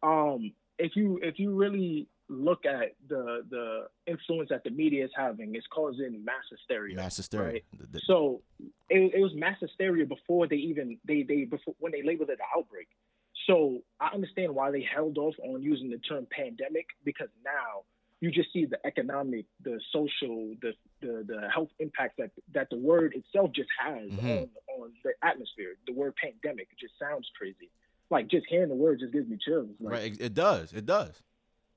um if you if you really look at the the influence that the media is having it's causing mass hysteria Mass hysteria. right? The- the- so it, it was mass hysteria before they even they they before when they labeled it an outbreak. So I understand why they held off on using the term pandemic because now you just see the economic, the social, the the, the health impacts that that the word itself just has Mhm. on on the atmosphere. The word pandemic just sounds crazy. Like just hearing the word just gives me chills. Like, right. It, it does. It does.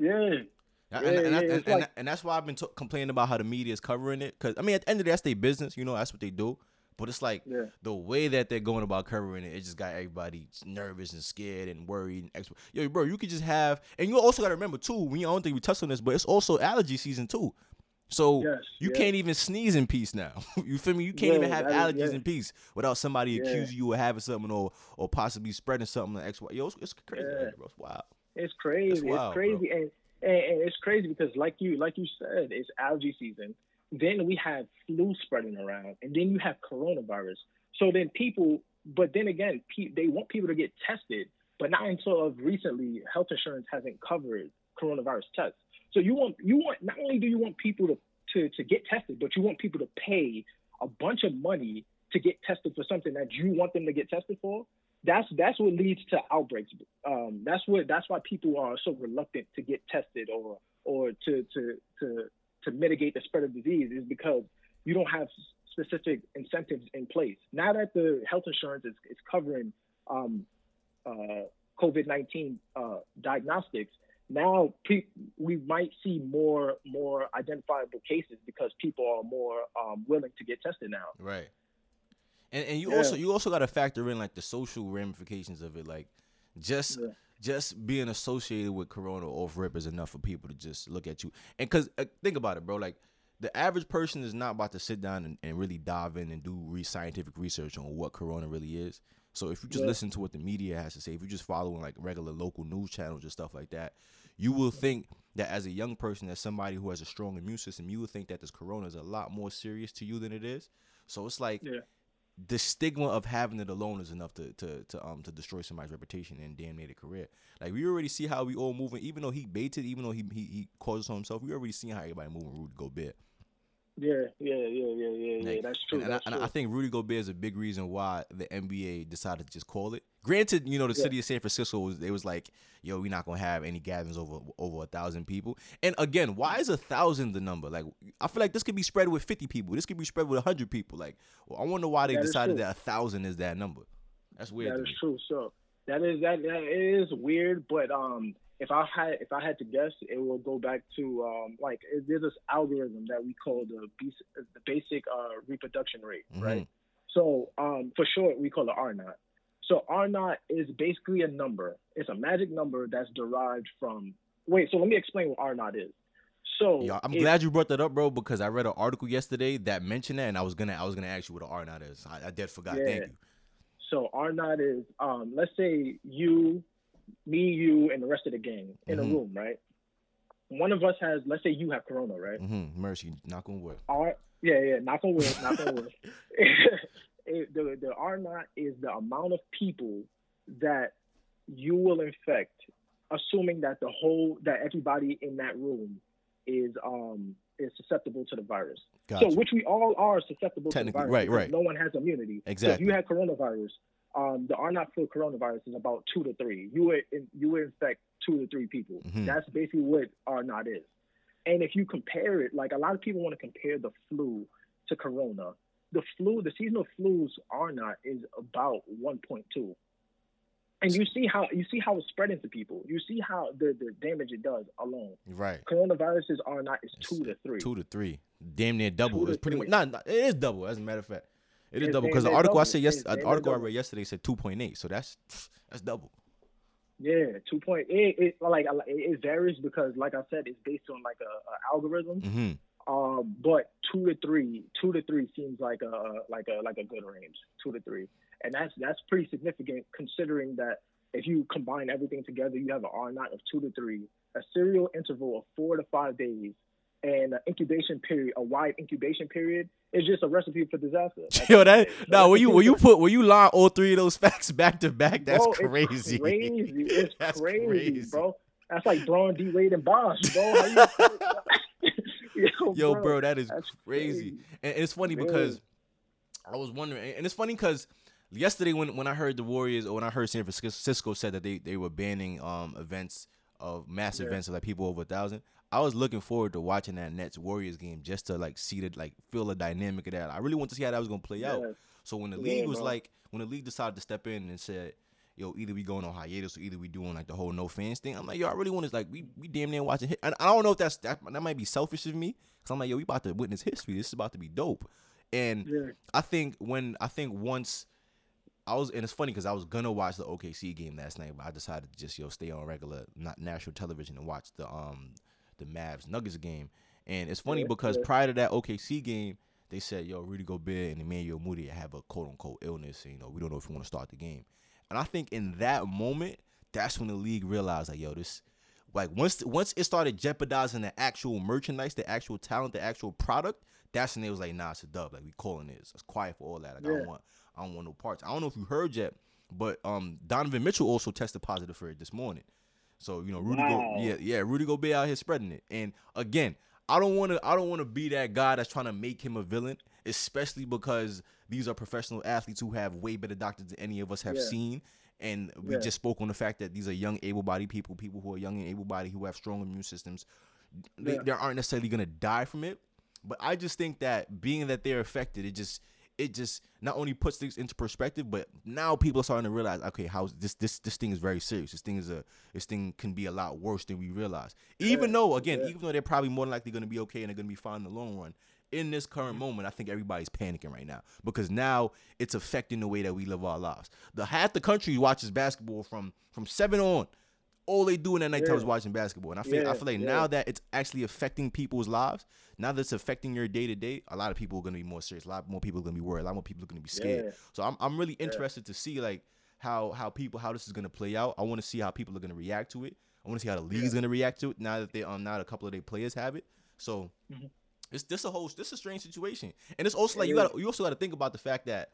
Yeah. And, Yeah, and, and, yeah, like- and that's why I've been t- complaining about how the media is covering it. Because I mean, at the end of the day, that's their business. You know, that's what they do. But it's like Yeah. the way that they're going about covering it, it just got everybody nervous and scared and worried. And extra. Yo, bro, you could just have, and you also got to remember too. We I don't think we touched on this, but it's also allergy season too. So Yes, you yeah. can't even sneeze in peace now. you feel me? You can't Yo, even have is- allergies yeah. in peace without somebody Yeah. accusing you of having something or or possibly spreading something like X. Y. Yo, it's, it's crazy, Yeah. bro. It's wild. It's crazy. wild, it's crazy, and, and and it's crazy because, like you like you said, it's algae season. Then we have flu spreading around, and then you have coronavirus. So then people, but then again, pe- they want people to get tested, but not until of recently, health insurance hasn't covered coronavirus tests. So you want you want not only do you want people to to to get tested, but you want people to pay a bunch of money to get tested for something that you want them to get tested for that's that's what leads to outbreaks. Um, that's what that's why people are so reluctant to get tested or or to to to to mitigate the spread of disease is because you don't have specific incentives in place. Now that the health insurance is, is covering um, uh, COVID nineteen uh, diagnostics, now pe- we might see more more identifiable cases because people are more um, willing to get tested now. Right. And and you Yeah. also you also got to factor in like the social ramifications of it. Like just Yeah. just being associated with Corona off rip is enough for people to just look at you. And cause uh, think about it, bro. Like the average person is not about to sit down and, and really dive in and do re- scientific research on what Corona really is. So if you just Yeah. listen to what the media has to say, if you're just following like regular local news channels and stuff like that, you will think that as a young person, as somebody who has a strong immune system, you will think that this corona is a lot more serious to you than it is. So it's like Yeah. The stigma of having it alone is enough to to to um to destroy somebody's reputation and damn near their career. Like we already see how we all moving, even though he baited, even though he he, he on himself, we already seen how everybody moving Rudy Gobert. Yeah, yeah, yeah, yeah, yeah, yeah. Like, That's true. And, that's and true. I think Rudy Gobert is a big reason why the NBA decided to just call it. Granted, you know the Yeah. city of San Francisco was they was like, yo, we're not gonna have any gatherings over over a thousand people. And again, why is a thousand the number? Like, I feel like this could be spread with fifty people. This could be spread with hundred people. Like, well, I wonder why they That decided that a thousand is that number. That's weird. That is true. So that is that, that it is weird, but um, if I had if I had to guess, it will go back to um, like it- there's this algorithm that we call the bas- the basic uh, reproduction rate, Mhm. right? So um, for short, we call it R naught. So R naught is basically a number. It's a magic number that's derived from. Wait, so let me explain what R naught is. So Yeah, I'm if- glad you brought that up, bro, because I read an article yesterday that mentioned that, and I was gonna I was gonna ask you what an R naught is. I, I did forgot. Thank you. So R naught is um, let's say you, me, you, and the rest of the gang in Mhm. a room, right? One of us has, let's say you have corona, right? hmm Mercy, knock on wood. R, yeah, yeah, knock on wood, knock on wood. It- the the R naught is the amount of people that you will infect, assuming that the whole that everybody in that room is um is susceptible to the virus. Gotcha. So, which we all are susceptible to the virus. right, right. No one has immunity. So if Exactly. you had coronavirus, um, the R naught for coronavirus is about two to three. You would you would infect two to three people. Mhm. That's basically what R naught is. And if you compare it, like a lot of people want to compare the flu to corona. The flu, the seasonal flu's R naught is about 1.2. And you see how you see how it's spreading to people. You see how the, the damage it does alone. Right. Coronavirus's R naught. is It's two to three. Two to three. Damn near double. It's pretty much three. not, not- it is double, as a matter of fact. It is It's double because the article I said yes the article I read yesterday said two point eight. So that's that's double. Yeah, two point eight. It, it like it it varies because, like I said, it's based on like a, a algorithm. Mm-hmm. Um, but two to three, two to three seems like a like a like a good range. Two to three, and that's that's pretty significant considering that if you combine everything together, you have an R naught of two to three, a serial interval of four to five days, and an incubation period, a wide incubation period. Is just a recipe for disaster. Yo, that said. now when you when you put when you line all three of those facts back to back, that's Bro, it's crazy. crazy. It's That's crazy, crazy. bro. That's like Bron, D Wade, and Bosh, bro. Yo, Yo, bro, that is crazy. crazy. And, it's funny Really? because I was wondering, and it's funny because yesterday when when I heard the Warriors or when I heard San Francisco said that they they were banning um events of mass Yeah. events of like people over a thousand. I was looking forward to watching that Nets Warriors game just to like see the like feel the dynamic of that. I really want to see how that was gonna play out. So when the Yeah, league was bro. like, when the league decided to step in and said, "Yo, either we going on hiatus or either we doing like the whole no fans thing," I'm like, "Yo, I really want to like we we damn near watching." Hit. And I don't know if that's that that might be selfish of me because I'm like, "Yo, we about to witness history. This is about to be dope." And Yeah. I think when I think once I was, and it's funny because I was gonna watch the OKC game last night, but I decided to just yo stay on regular, not national television and watch the um the Mavs Nuggets game. And it's funny Yeah, because yeah. prior to that OKC game, they said yo Rudy Gobert and Emmanuel Mudiay have a quote unquote illness, and you know we don't know if we want to start the game. And I think in that moment, that's when the league realized like yo this. Like once once it started jeopardizing the actual merchandise, the actual talent, the actual product, that's when it was like, nah, it's a dub. Like we calling this. It's quiet for all that. Like I don't want I don't want no parts. I don't know if you heard yet, but um Donovan Mitchell also tested positive for it this morning. So you know Rudy, Wow. Go, yeah, yeah, Rudy Gobert out here spreading it. And again, I don't want to, I don't want to be that guy that's trying to make him a villain, especially because these are professional athletes who have way better doctors than any of us have Yeah. seen. And we Yeah. just spoke on the fact that these are young, able-bodied people, people who are young and able-bodied who have strong immune systems. They, Yeah. they aren't necessarily gonna die from it, but I just think that being that they're affected, it just it just not only puts things into perspective, but now people are starting to realize, okay, how this this this thing is very serious. This thing is a this thing can be a lot worse than we realize. Even Yeah, though, again, yeah. even though they're probably more than likely going to be okay and they're going to be fine in the long run, in this current moment, I think everybody's panicking right now because now it's affecting the way that we live our lives. The half the country watches basketball from from seven on. All they do in that nighttime Yeah. is watching basketball, and I feel I feel like yeah. now that it's actually affecting people's lives, now that it's affecting your day to day, a lot of people are gonna be more serious. A lot more people are gonna be worried. A lot more people are gonna be scared. Yeah. So I'm I'm really interested to see like how how people how this is gonna play out. I want to see how people are gonna react to it. I want to see how the league league's gonna react to it now that they um now that a couple of their players have it. So Mhm. It's this a whole this a strange situation, and it's also like you got you also got to think about the fact that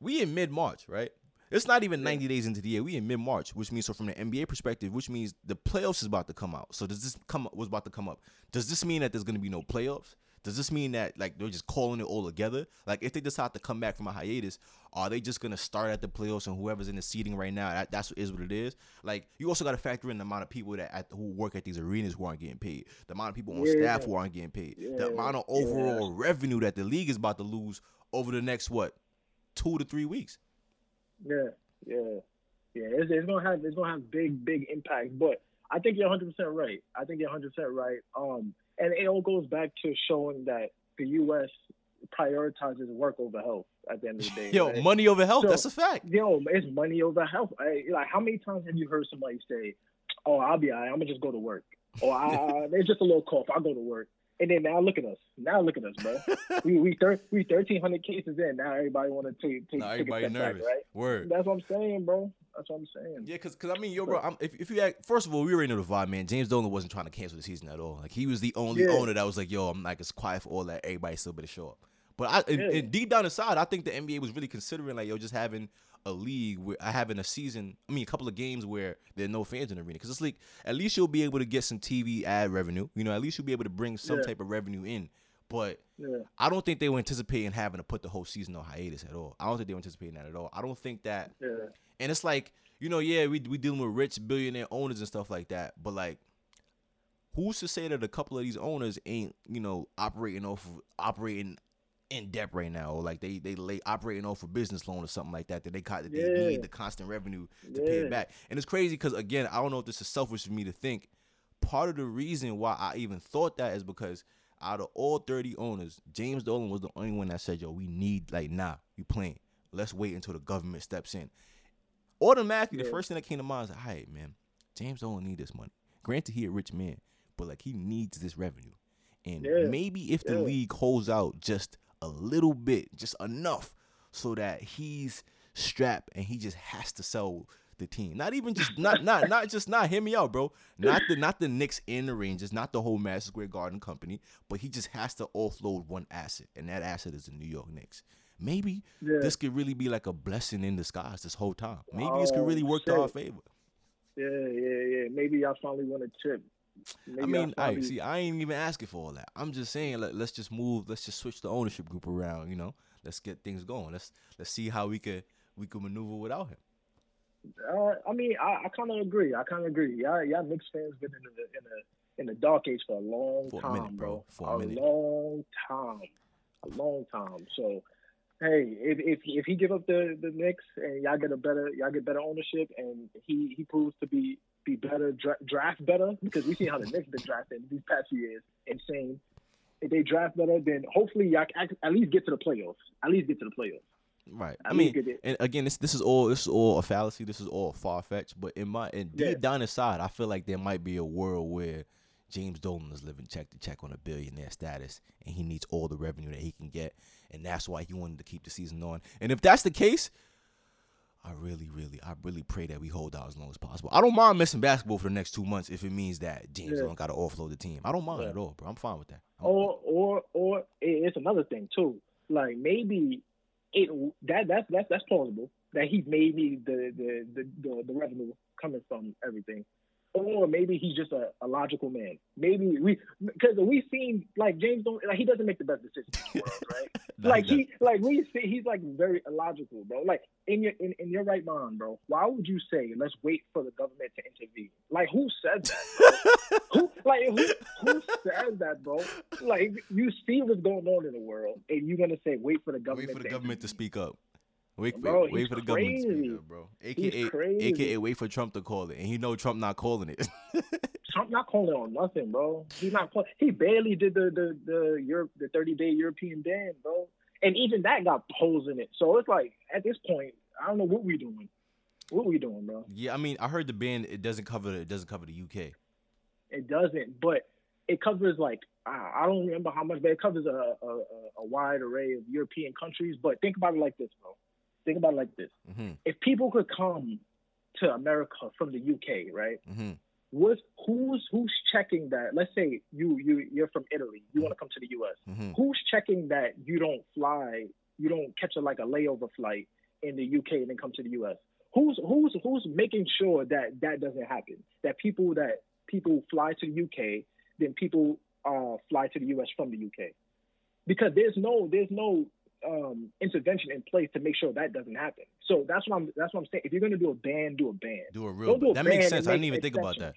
we in mid March, right? It's not even 90 days into the year. We in mid March, which means so from the NBA perspective, which means the playoffs is about to come out. So does this come was about to come up? Does this mean that there's gonna be no playoffs? Does this mean that like they're just calling it all together? Like if they decide to come back from a hiatus, are they just gonna start at the playoffs and whoever's in the seating right now, that, that's what is what it is. Like you also got to factor in the amount of people that at, who work at these arenas who aren't getting paid, the amount of people on Yeah. staff who aren't getting paid, the amount of overall revenue that the league is about to lose over the next what two to three weeks. Yeah, yeah, yeah. It's, it's gonna have it's gonna have big big impact. But I think you're 100 percent right. I think you're 100 percent right. Um, and it all goes back to showing that the U.S. prioritizes work over health at the end of the day. Yo, right? money over health. So- that's a fact. Yo, it's money over health. I, like, how many times have you heard somebody say, "Oh, I'll be alright. I'm gonna just go to work," or ah, ah, ah, I, "There's just a little cough. I'll go to work." And then now look at us. Now look at us, bro. we we thir- we 1,300 cases in. Now everybody want to take take, Now everybody nervous. back, right? Word. That's what I'm saying, bro. That's what I'm saying. Yeah, cause, cause I mean, yo, bro. I'm, if if you act, first of all, we already know the vibe, man. James Dolan wasn't trying to cancel the season at all. Like he was the only Yeah. owner that was like, yo, I'm like it's quiet for all that. Everybody still better show up. But I, and, and deep down inside, I think the NBA was really considering like, yo, just having a league where I having a season. I mean, a couple of games where there are no fans in the arena. Cause it's like at least you'll be able to get some TV ad revenue. You know, at least you'll be able to bring some Yeah. type of revenue in. But Yeah. I don't think they were anticipating having to put the whole season on hiatus at all. I don't think they were anticipating that at all. I don't think that Yeah. and it's like, you know, yeah, we we dealing with rich billionaire owners and stuff like that. But like, who's to say that a couple of these owners ain't, you know, operating off of operating in debt right now, or like they they lay operating off a business loan or something like that that they caught that they Yeah. need the constant revenue to pay it back. And it's crazy because again, I don't know if this is selfish for me to think. Part of the reason why I even thought that is because out of all 30 owners, James Dolan was the only one that said, yo, we need like nah, you playing. Let's wait until the government steps in automatically the Yeah. first thing that came to mind is, all right, man, James don't need this money. Granted, he a rich man, but like he needs this revenue. And Yeah. maybe if the league holds out just a little bit, just enough, so that he's strapped and he just has to sell the team. Not even just not not not just not hear me out, bro. Not the not the Knicks and the Rangers, not the whole Madison Square Garden company, but he just has to offload one asset, and that asset is the New York Knicks. Maybe Yeah. this could really be like a blessing in disguise this whole time. Maybe this could Oh, really work to our favor. Yeah, yeah, yeah. Maybe y'all finally win a chip. Maybe I mean, I see. I ain't even asking for all that. I'm just saying, let, let's just move. Let's just switch the ownership group around. You know, let's get things going. Let's let's see how we could we could maneuver without him. Uh, I mean, I, I kind of agree. I kind of agree. Y'all, y'all Knicks fans been in the in the in the dark age for a long For a time, minute, bro. For a minute. long time, a long time. So, hey, if if if he give up the the Knicks and y'all get a better y'all get better ownership and he he proves to be be better dra- draft better because we see how the Knicks been drafting these past few years, insane. If they draft better, then hopefully y'all can at least get to the playoffs. At least get to the playoffs. Right. I I mean, mean, get it. and again, this this is all this is all a fallacy. This is all far fetched. But in my and deep Yeah. down inside, I feel like there might be a world where James Dolan is living check to check on a billionaire status, and he needs all the revenue that he can get, and that's why he wanted to keep the season on. And if that's the case, I really, really, I really pray that we hold out as long as possible. I don't mind missing basketball for the next two months if it means that James Yeah. Dolan got to offload the team. I don't mind Yeah. at all, bro. I'm fine with that. I'm- or or or it's another thing too. Like maybe it that that's that's that's plausible that he's maybe the the the, the, the revenue coming from everything. Or maybe he's just a, a logical man. Maybe we because we've seen like James don't like he doesn't make the best decisions in the world, right? Nah, like he he like we see he's like very illogical, bro. Like in your in, in your right mind, bro. Why would you say let's wait for the government to intervene? Like who said that? Who like who, who says that, bro? Like you see what's going on in the world, and you're gonna say wait for the government. Wait for the government to speak up. Wait, Bro, wait, wait for the government crazy. up, bro. He's AKA, crazy. AKA, wait for Trump to call it, and he know Trump not calling it. Trump not calling on nothing, bro. He's not. Call- he barely did the the the Europe the thirty day European ban, bro. And even that got holes in it. So it's like at this point, I don't know what we doing. What we doing, bro? Yeah, I mean, I heard the ban it doesn't cover it doesn't cover the UK. It doesn't, but it covers like I don't remember how much, but it covers a, a- a wide array of European countries. But think about it like this, bro. Think about it like this. hmm If people could come to America from the UK, right? hmm What's, who's who's checking that? Let's say you you you're from Italy, you want to come to the U.S. hmm Who's checking that you don't fly, you don't catch a like a layover flight in the UK and then come to the U.S. Who's who's who's making sure that that doesn't happen? That people that people fly to the UK, then people uh, fly to the U.S. from the UK, because there's no there's no um, intervention in place to make sure that doesn't happen. So that's what I'm that's what I'm saying. If you're gonna do a ban, do a ban. Do a real. Don't do a that makes sense. I didn't even think about that.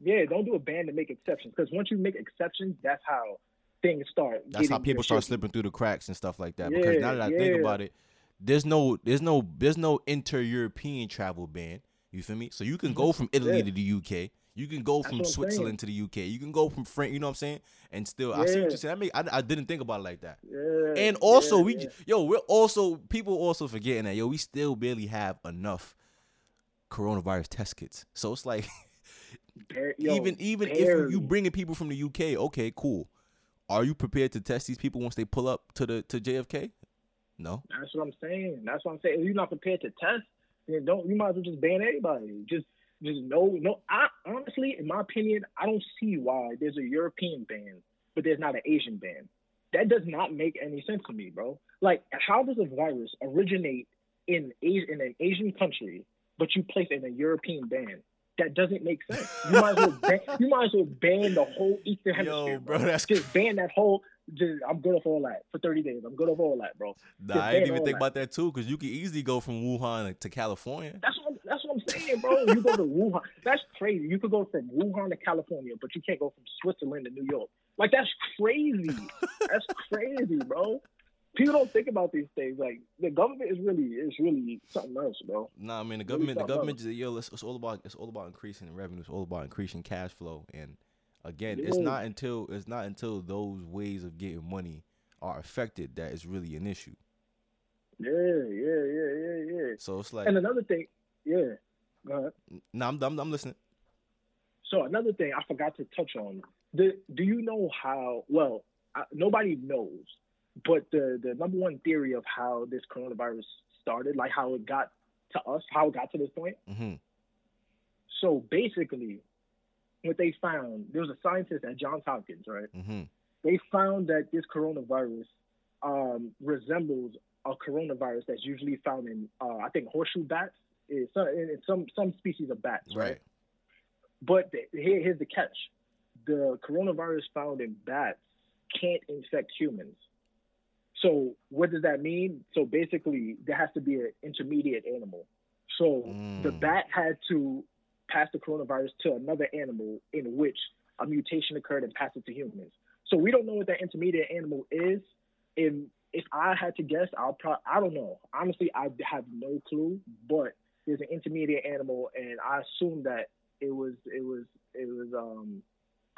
Yeah, don't do a ban to make exceptions because once you make exceptions, that's how things start. That's how people start slipping through the cracks and stuff like that. Because now that I think about it, there's no there's no there's no inter-European travel ban. You feel me? So you can go from Italy Yeah. to the UK. You can go from Switzerland to the UK. You can go from France. You know what I'm saying? And still, I see what you're saying. I mean, I, I didn't think about it like that. Yeah, And also, yeah, we yeah. yo, we're also people also forgetting that yo, we still barely have enough coronavirus test kits. So it's like yo, even even if you, you bringing people from the UK, okay, cool. Are you prepared to test these people once they pull up to the to JFK? No. That's what I'm saying. That's what I'm saying. If you're not prepared to test, then don't. You might as well just ban everybody. Just, just no, no. I honestly, in my opinion, I don't see why there's a European ban, but there's not an Asian ban. That does not make any sense to me, bro. Like, how does a virus originate in Asia, in an Asian country, but you place it in a European ban? That doesn't make sense. You might as well ban, you might as well ban the whole Eastern Hemisphere, Yo, bro, bro. that's just ban that whole. Just, I'm good off all that for 30 days. I'm good off all that, bro. Nah, I didn't even think that. about that too, because you could easily go from Wuhan to California. That's what I'm, that's what I'm saying, bro. You go to Wuhan. That's crazy. You could go from Wuhan to California, but you can't go from Switzerland to New York. Like that's crazy. that's crazy, bro. People don't think about these things. Like the government is really is really something else, bro. Nah, I mean the Really government. The something government, is yo, it's, it's all about it's all about increasing revenue. It's all about increasing cash flow. And again, it's not until it's not until those ways of getting money are affected that it's really an issue. Yeah, yeah, yeah, yeah, yeah. So it's like, And another thing, yeah. Go ahead. nah, I'm, I'm, I'm listening. So another thing I forgot to touch on. The, do you know how? Well, I, nobody knows, but the the number one theory of how this coronavirus started, like how it got to us, how it got to this point. hmm So basically, what they found, there was a scientist at Johns Hopkins, right? hmm They found that this coronavirus um, resembles a coronavirus that's usually found in, uh, I think, horseshoe bats. Is some, in some some species of bats, right? Right. But the, here, here's the catch: the coronavirus found in bats can't infect humans. So what does that mean? So basically, there has to be an intermediate animal. So mm. the Mm. bat had to pass the coronavirus to another animal in which a mutation occurred and passed it to humans. So we don't know what that intermediate animal is. And if I had to guess, I'll probably I don't know. Honestly, I have no clue. But there's an intermediate animal, and I assume that it was it was it was um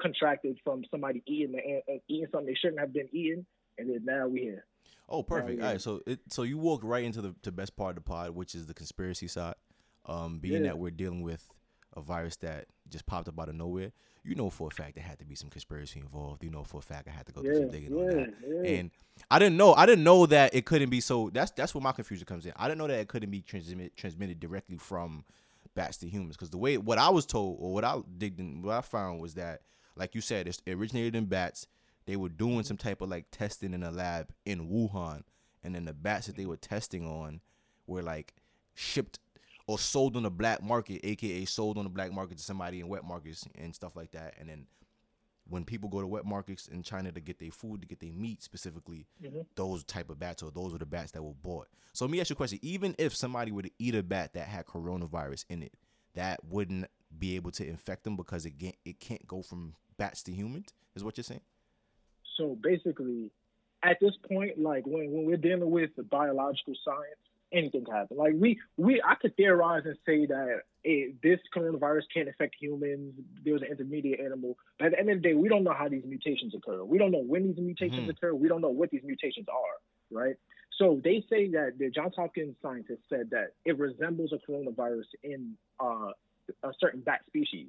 contracted from somebody eating the eating something they shouldn't have been eating, and then now we here. Oh, perfect. All right, so it so you walked right into the, the best part of the pod, which is the conspiracy side. Um, being Yeah. that we're dealing with a virus that just popped up out of nowhere, you know for a fact there had to be some conspiracy involved. You know for a fact I had to go do Yeah, some digging on that. yeah. And I didn't know I didn't know that it couldn't be so that's that's where my confusion comes in. I didn't know that it couldn't be transmitted transmitted directly from bats to humans because the way what I was told or what I digged in what I found was that like you said it's, it originated in bats. They were doing some type of like testing in a lab in Wuhan, and then the bats that they were testing on were like shipped or sold on the black market, aka sold on the black market to somebody in wet markets and stuff like that. And then when people go to wet markets in China to get their food, to get their meat specifically, Mhm. those type of bats or those are the bats that were bought. So let me ask you a question: Even if somebody were to eat a bat that had coronavirus in it, that wouldn't be able to infect them because it can't, it can't go from bats to humans. Is what you're saying? So basically, at this point, like when, when we're dealing with the biological science, anything can happen. Like we we I could theorize and say that it, this coronavirus can't affect humans. There's an intermediate animal, but at the end of the day, we don't know how these mutations occur. We don't know when these mutations mm-hmm. occur. We don't know what these mutations are, right? So they say that the Johns Hopkins scientists said that it resembles a coronavirus in uh, a certain bat species.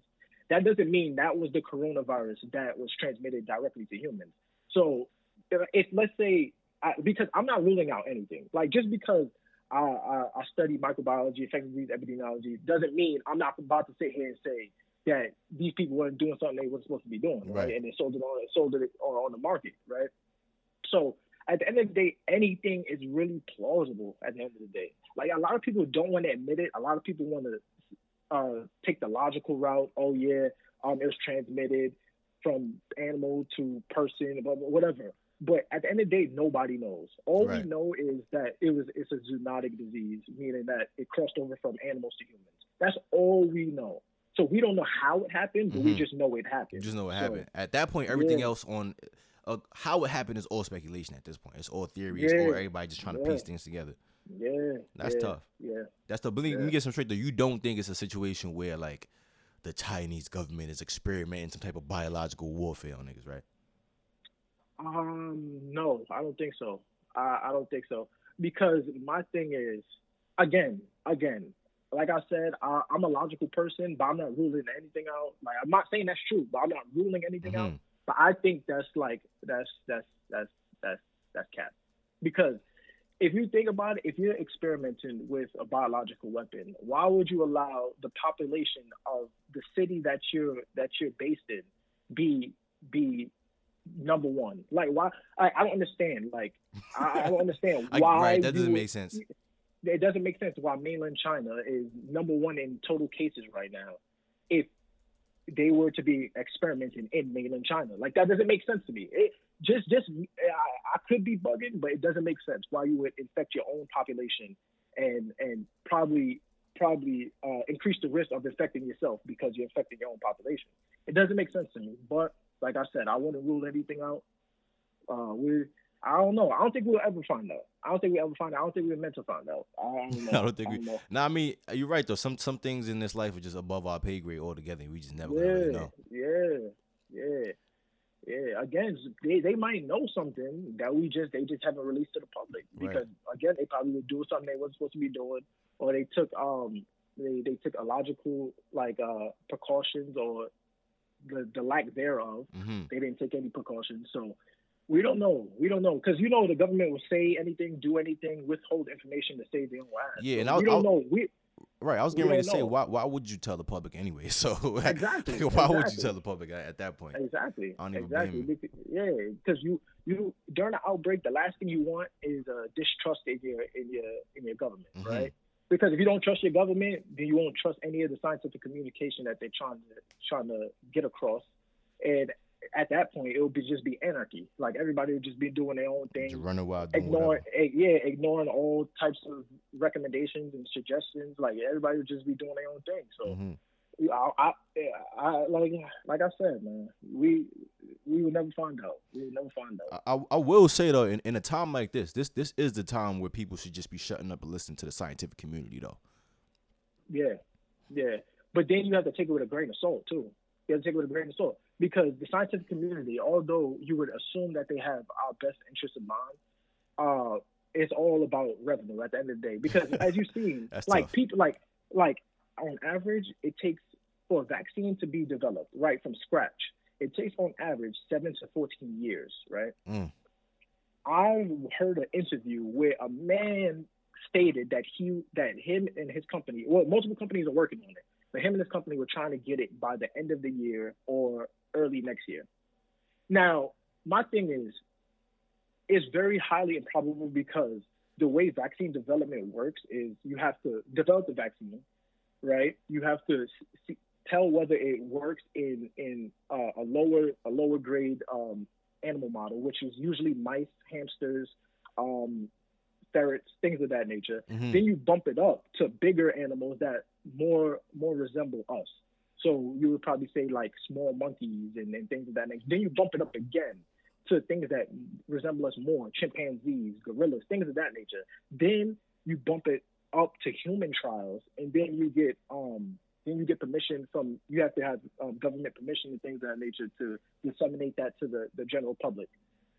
That doesn't mean that was the coronavirus that was transmitted directly to humans. So if let's say I, because I'm not ruling out anything, like just because I, I, I study microbiology, infectious disease epidemiology, doesn't mean I'm not about to sit here and say that these people weren't doing something they weren't supposed to be doing, right? right? And they sold it on sold it on, on the market, right? So at the end of the day, anything is really plausible at the end of the day. Like a lot of people don't want to admit it. A lot of people want to uh, take the logical route. Oh yeah, um, it was transmitted from animal to person, whatever. But at the end of the day, nobody knows. All right. we know is that it was it's a zoonotic disease, meaning that it crossed over from animals to humans. That's all we know. So we don't know how it happened, but mm-hmm. we just know it happened. You just know it so, happened. At that point, everything yeah. else on uh, how it happened is all speculation at this point. It's all theory. Yeah. It's all everybody just trying to piece things together. Yeah, that's yeah. tough. Yeah, that's tough. Believe yeah. me, get some straight though. You don't think it's a situation where like the Chinese government is experimenting some type of biological warfare on niggas, right? Um, no, I don't think so. I, I don't think so because my thing is, again, again, like I said, I, am a logical person, but I'm not ruling anything out. Like I'm not saying that's true, but I'm not ruling anything mm-hmm. out. But I think that's like that's that's that's that's that's cap because if you think about it, if you're experimenting with a biological weapon, why would you allow the population of the city that you're that you're based in be be number one? Like why? I, I don't understand. Like I, I don't understand why. I, right, that doesn't make sense. It doesn't make sense why mainland China is number one in total cases right now. If they were to be experimenting in mainland China, like that doesn't make sense to me. It, just, just I, I could be bugging, but it doesn't make sense why you would infect your own population and and probably probably uh, increase the risk of infecting yourself because you're infecting your own population. It doesn't make sense to me. But like I said, I wouldn't rule anything out. Uh, we, I don't know. I don't think we'll ever find out. I don't think we ever find out. I don't think we're meant to find out. I don't know. I don't think I don't we. Know. Nah, I mean, you're right though. Some some things in this life are just above our pay grade altogether. We just never yeah, really know. Yeah, yeah, yeah. Again, they, they might know something that we just they just haven't released to the public because right. again they probably were doing something they weren't supposed to be doing, or they took um they they took illogical like uh precautions or the the lack thereof. Mm-hmm. They didn't take any precautions, so we don't know. We don't know because you know the government will say anything, do anything, withhold information to save their own lives. Yeah, so and I, we don't I, know. We right. I was getting ready to say why why would you tell the public anyway? So exactly. why exactly. would you tell the public at, that point? Exactly. exactly. Because, yeah, because you you during the outbreak, the last thing you want is uh, distrust in your in your in your government, mm-hmm. right? Because if you don't trust your government, then you won't trust any of the scientific communication that they're trying to trying to get across. And at that point, it would be just be anarchy. Like everybody would just be doing their own thing, just running wild, ignoring, yeah, ignoring all types of recommendations and suggestions. Like everybody would just be doing their own thing. So. Mm-hmm. I, I, I, like, like I said, man, we, we will never find out. We will never find out. I, I will say though, in, in a time like this, this, this is the time where people should just be shutting up and listening to the scientific community, though. Yeah, yeah, but then you have to take it with a grain of salt too. You have to take it with a grain of salt because the scientific community, although you would assume that they have our best interest in mind, uh, it's all about revenue at the end of the day. Because as you've seen, like tough. people, like like on average, it takes for a vaccine to be developed right from scratch. It takes on average seven to fourteen years, right? Mm. I heard an interview where a man stated that he that him and his company, well, multiple companies are working on it, but him and his company were trying to get it by the end of the year or early next year. Now, my thing is, it's very highly improbable because the way vaccine development works is you have to develop the vaccine, right? You have to see, tell whether it works in in uh, a lower a lower grade um, animal model, which is usually mice, hamsters, um, ferrets, things of that nature. Mm-hmm. Then you bump it up to bigger animals that more more resemble us. So you would probably say like small monkeys and, and things of that nature. Then you bump it up again to things that resemble us more, chimpanzees, gorillas, things of that nature. Then you bump it up to human trials, and then you get um then you get permission from you have to have um, government permission and things of that nature to disseminate that to the the general public.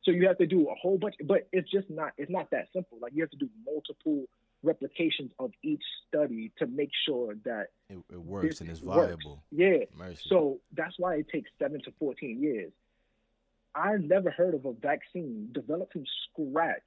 So you have to do a whole bunch, but it's just not it's not that simple. Like you have to do multiple replications of each study to make sure that it, it works and it's works. viable. Yeah. Mercy. So that's why it takes seven to 14 years. I've never heard of a vaccine developed from scratch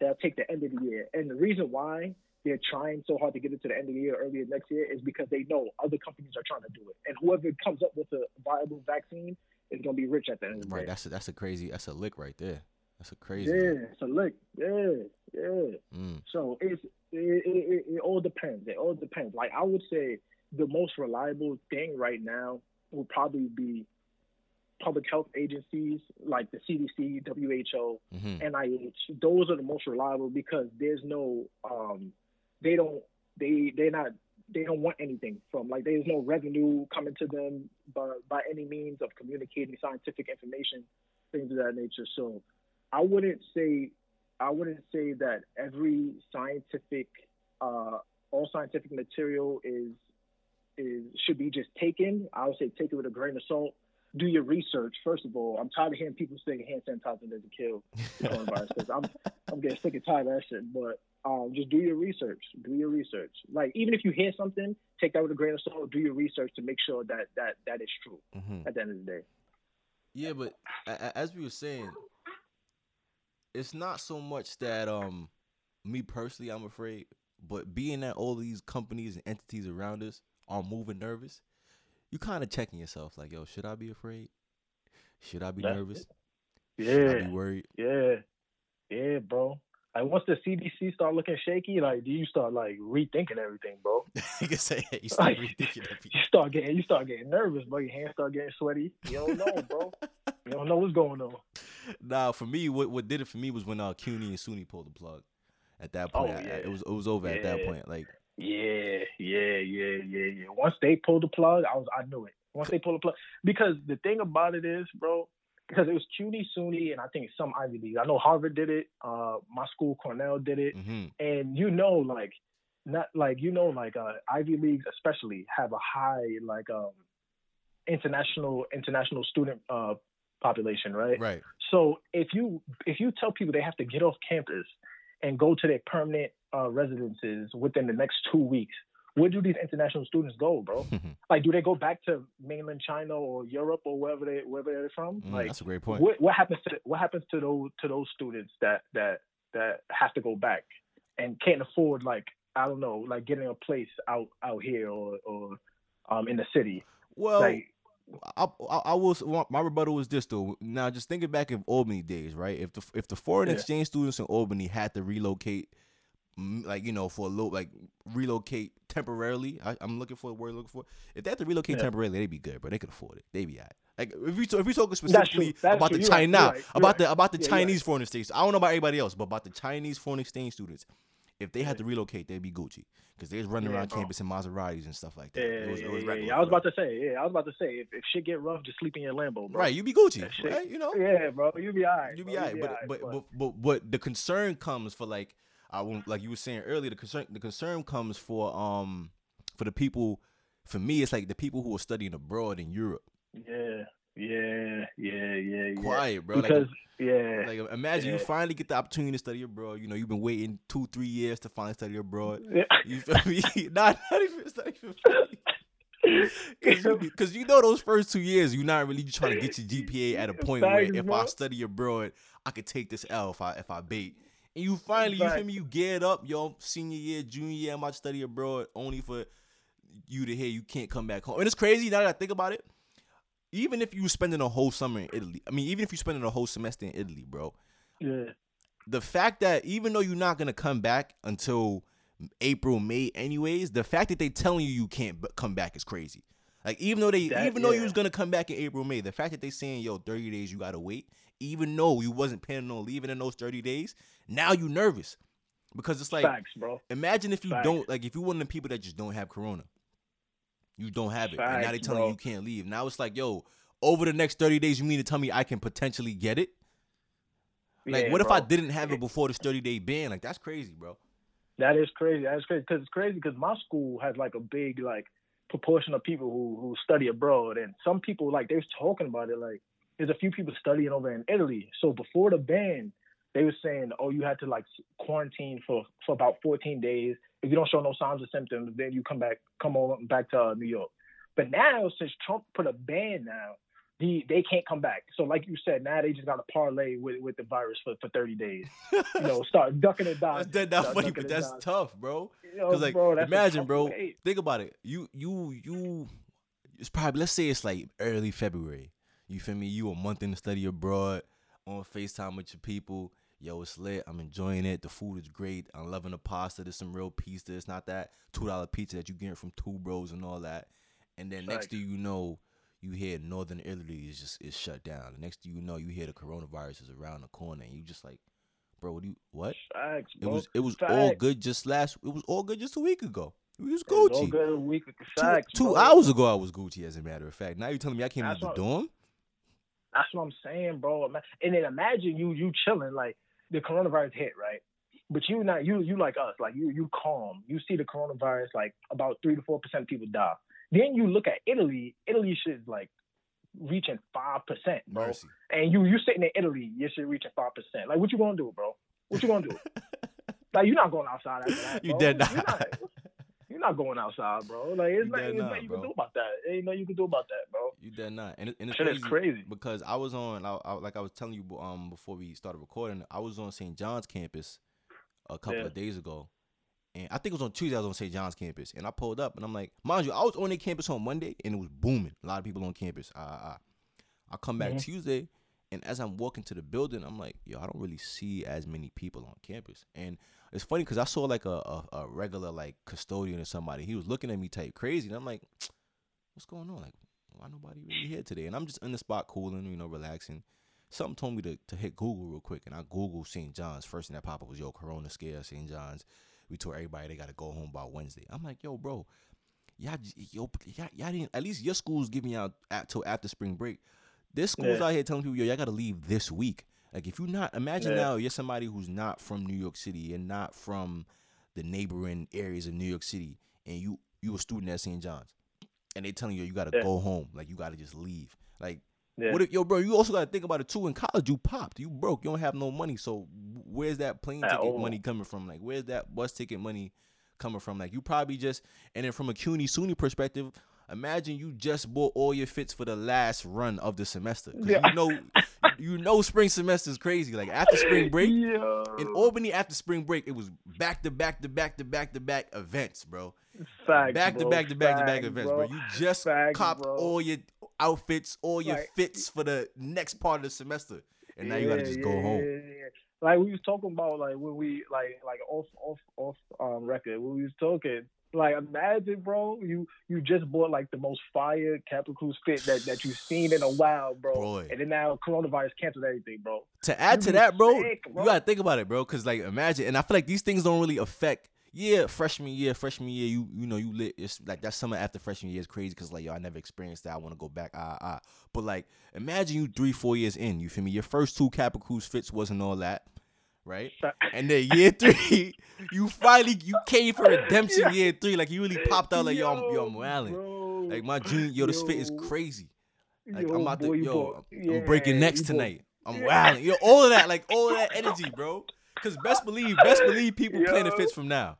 that'll take the end of the year. And the reason why they're trying so hard to get it to the end of the year, earlier next year, is because they know other companies are trying to do it. And whoever comes up with a viable vaccine is going to be rich at the end of the right, day. Right. That's a, that's a crazy that's a lick right there. That's a crazy. Yeah, lick. a lick. yeah, yeah. Mm. So it's it, it, it, all depends. It all depends. Like I would say, the most reliable thing right now would probably be public health agencies like the CDC, WHO, hmm NIH. Those are the most reliable because there's no, um, they don't, they they're not, they don't want anything from like there's no revenue coming to them by by any means of communicating scientific information, things of that nature. So I wouldn't say I wouldn't say that every scientific uh, all scientific material is is should be just taken. I would say take it with a grain of salt. Do your research first of all. I'm tired of hearing people saying hand sanitizer doesn't kill the coronavirus. I'm I'm getting sick and tired of that shit. But um, just do your research. Do your research. Like even if you hear something, take that with a grain of salt. Do your research to make sure that that that is true hmm at the end of the day. Yeah, but a- a- as we were saying, it's not so much that um me personally I'm afraid, but being that all these companies and entities around us are moving nervous, you kind of checking yourself like, yo, should I be afraid? Should I be That- nervous? Should I Yeah. be worried? Yeah, yeah, bro. Like once the CDC start looking shaky, like do you start like rethinking everything, bro? you can say you start Like, rethinking everything. You start getting you start getting nervous, bro. Your hands start getting sweaty. You don't know, bro. You don't know what's going on. Nah, for me, what what did it for me was when uh CUNY and SUNY pulled the plug. At that point, Oh, I- I- it was it was over at that point. Like, Yeah, yeah, yeah, yeah, yeah. Once they pulled the plug, I was I knew it. Once they pulled the plug, because the thing about it is, bro, because it was CUNY, SUNY, and I think some Ivy League. I know Harvard did it. Uh, my school, Cornell, did it. hmm and you know like not like you know like uh ivy leagues especially have a high like um international international student uh population right right. so if you if you tell people they have to get off campus and go to their permanent uh residences within the next two weeks where do these international students go bro like do they go back to mainland china or europe or wherever they wherever they're from Mm, like that's a great point. what what happens to what happens to those to those students that that that have to go back and can't afford like I don't know like getting a place out out here or or um in the city Well, like I, I, I will. s- My rebuttal was this though. Now, just thinking back in Albany days, right? If the if the foreign Yeah. exchange students in Albany had to relocate, like you know, for a little, like relocate temporarily. I, I'm looking for the word looking for. If they had to relocate Yeah. temporarily, they'd be good, but they could afford it. They'd be alright. Like if we talk, if we talking specifically That's about true. the You're right. China, right. About right. the about the Yeah, right. Chinese foreign exchange. I don't know about everybody else, but about the Chinese foreign exchange students, if they had to relocate, they'd be Gucci because they was running Yeah, around bro. campus in Maseratis and stuff like that. yeah, it was, it was yeah, yeah, I was about to say yeah I was about to say if, if shit get rough just sleep in your Lambo bro Right, you be Gucci, right? You know, yeah bro you be alright you be alright. But, alright, but but but but the concern comes for like I won't like you were saying earlier. The concern the concern comes for um for the people. For me, it's like the people who are studying abroad in Europe. yeah yeah yeah yeah yeah Quiet, bro. because like, yeah like imagine you finally get the opportunity to study abroad. You know, you've been waiting two, three years to finally study abroad. yeah. You feel me? not, not even, it's not even. Cause you, you know those first two years, you're not really trying to get your GPA at a point where if I study abroad, I could take this L if I if I bait. And you finally, you feel me? You get up, your senior year, junior year, I'm about to study abroad, only for you to hear you can't come back home. And it's crazy now that I think about it. Even if you were spending a whole summer in Italy, I mean, even if you're spending a whole semester in Italy, bro, yeah the fact that even though you're not gonna come back until April, May, anyways, the fact that they telling you you can't come back is crazy. Like even though they, That- even though you was gonna come back in April, May, the fact that they saying yo 30 days you gotta wait, even though you wasn't planning on leaving in those 30 days, now you nervous because it's like facts bro imagine if you Facts. don't like if you're one of the people that just don't have corona, you don't have it, and now Facts, they telling bro. you you can't leave. Now it's like yo, over the next 30 days, you mean to tell me I can potentially get it? Like, Yeah, what if I didn't have it before this 30 day ban? Like, that's crazy, bro. That is crazy. That is crazy because it's crazy because my school has like a big like proportion of people who who study abroad, and some people like they was talking about it. Like there's a few people studying over in Italy. So before the ban, they were saying, oh, you had to like quarantine for for about 14 days. If you don't show no signs or symptoms, then you come back come on back to uh, New York. But now since Trump put a ban now, the, they can't come back. So like you said, now they just got to parlay with, with the virus for, for 30 days. You know, start ducking and dodging. That's not funny, but that's tough, bro. Because like, bro, imagine, bro. Way. Think about it. You you you. It's probably let's say it's like early February. You feel me? You a month in the study abroad on Facetime with your people. Yo, it's lit. I'm enjoying it. The food is great. I'm loving the pasta. There's some real pizza. It's not that two dollar pizza that you get from two bros and all that. And then next thing you know, you hear Northern Italy is just is shut down. The next thing you know, you hear the coronavirus is around the corner, and you just like, bro, what do you what? Facts, it was it was Facts. all good just last. It was all good just a week ago. We was Gucci. all good a week. Facts, two, two hours ago, I was Gucci. As a matter of fact, now you're telling me I came out the dorm. That's what I'm saying, bro. And then imagine you you chilling like the coronavirus hit, right? But you not you you like us, like you you calm. You see the coronavirus, like about three to four percent of people die. Then you look at Italy. Italy should like reaching five percent, bro. Mercy. And you you sitting in Italy, you should reaching five percent. Like what you gonna do, bro? What you gonna do? like you're not going outside after that. Bro. You dead not. You're not, you're not going outside, bro. Like it's nothing, not, you can do about that. Ain't nothing you can do about that, bro. You dead not. And, and it's crazy, crazy, because I was on, I, I, like I was telling you um before we started recording, I was on St. John's campus a couple yeah. of days ago, and I think it was on Tuesday. I was on St. John's campus, and I pulled up, and I'm like, mind you, I was on the campus on Monday, and it was booming. A lot of people on campus. I I, I come back mm-hmm. Tuesday, and as I'm walking to the building, I'm like, yo, I don't really see as many people on campus, and it's funny because I saw like a, a, a regular like custodian or somebody. He was looking at me type crazy, and I'm like, what's going on? Like, why nobody really here today? And I'm just in the spot cooling, you know, relaxing. Something told me to, to hit Google real quick, and I Googled St. John's. First thing that popped up was yo Corona scare St. John's we told everybody they got to go home by Wednesday. I'm like, yo, bro, y'all, yo, y'all, y'all didn't. At least your school's giving y'all till after spring break. This school's yeah. out here telling people, yo, y'all got to leave this week. Like, if you're not, imagine yeah. now you're somebody who's not from New York City and not from the neighboring areas of New York City, and you you a student at St. John's, and they telling you you got to yeah. go home, like you got to just leave. Like yeah. What if, yo, bro? You also got to think about it too. In college, you popped, you broke, you don't have no money. So where's that plane ticket oh. money coming from? Like, where's that bus ticket money coming from? Like, you probably just and then from a CUNY SUNY perspective, imagine you just bought all your fits for the last run of the semester. Yeah. You know, you know, spring semester is crazy. Like after spring break Yo. in Albany, after spring break, it was back to back to back to back to back events, bro. Facts, back bro. to back to back to back events, bro. bro. You just Facts, copped bro. all your outfits, all your like, fits for the next part of the semester, and now you gotta just yeah, go home. Yeah, like we was talking about, like when we like like off off off um record, when we was talking. Like imagine, bro, you you just bought like the most fire Captain fit that, that you've seen in a while, bro. Boy. And then now coronavirus canceled everything, bro. To add you to that, bro, sick, bro, you gotta think about it, bro. Cause like imagine, and I feel like these things don't really affect yeah, freshman year, freshman year, you you know you lit. It's like that summer after freshman year is crazy because like yo, I never experienced that. I want to go back. Ah ah. But like, imagine you three four years in. You feel me? Your first two Captain fits wasn't all that, right? And then year three, you finally you came for redemption. Yeah. Year three, like you really popped out like yo, yo I'm, yo, I'm wilding. Like my junior, yo, this yo. fit is crazy. Like yo, I'm about to, yo, yeah, I'm breaking necks tonight. I'm wilding. Yo, all of that, like all of that energy, bro. Cause best believe, best believe people Yo. planning fits from now.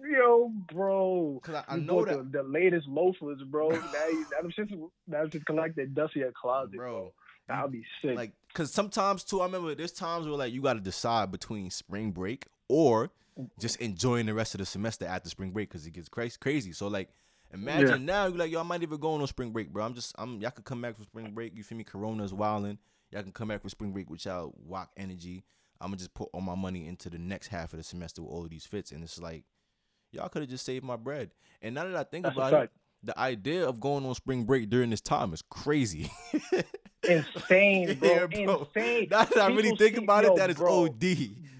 Yo, bro. Cause I, I know that the, the, latest loafers, bro. now you, that's just that's just collect that dusty closet, bro. bro. That'll be sick. Like, cause sometimes too, I remember there's times where like you got to decide between spring break or just enjoying the rest of the semester after spring break because it gets crazy. Crazy. So like, imagine yeah. now you're like, yo, I might even go on spring break, bro. I'm just, I'm, y'all could come back from spring break. You feel me? Corona's wilding. Y'all can come back from spring break with y'all walk energy. I'm gonna just put all my money into the next half of the semester with all of these fits, and it's like y'all could have just saved my bread. And now that I think That's about it, the idea of going on spring break during this time is crazy. Insane, bro. Yeah, bro. Insane. Now that I really think see, about yo, it, that is bro, OD.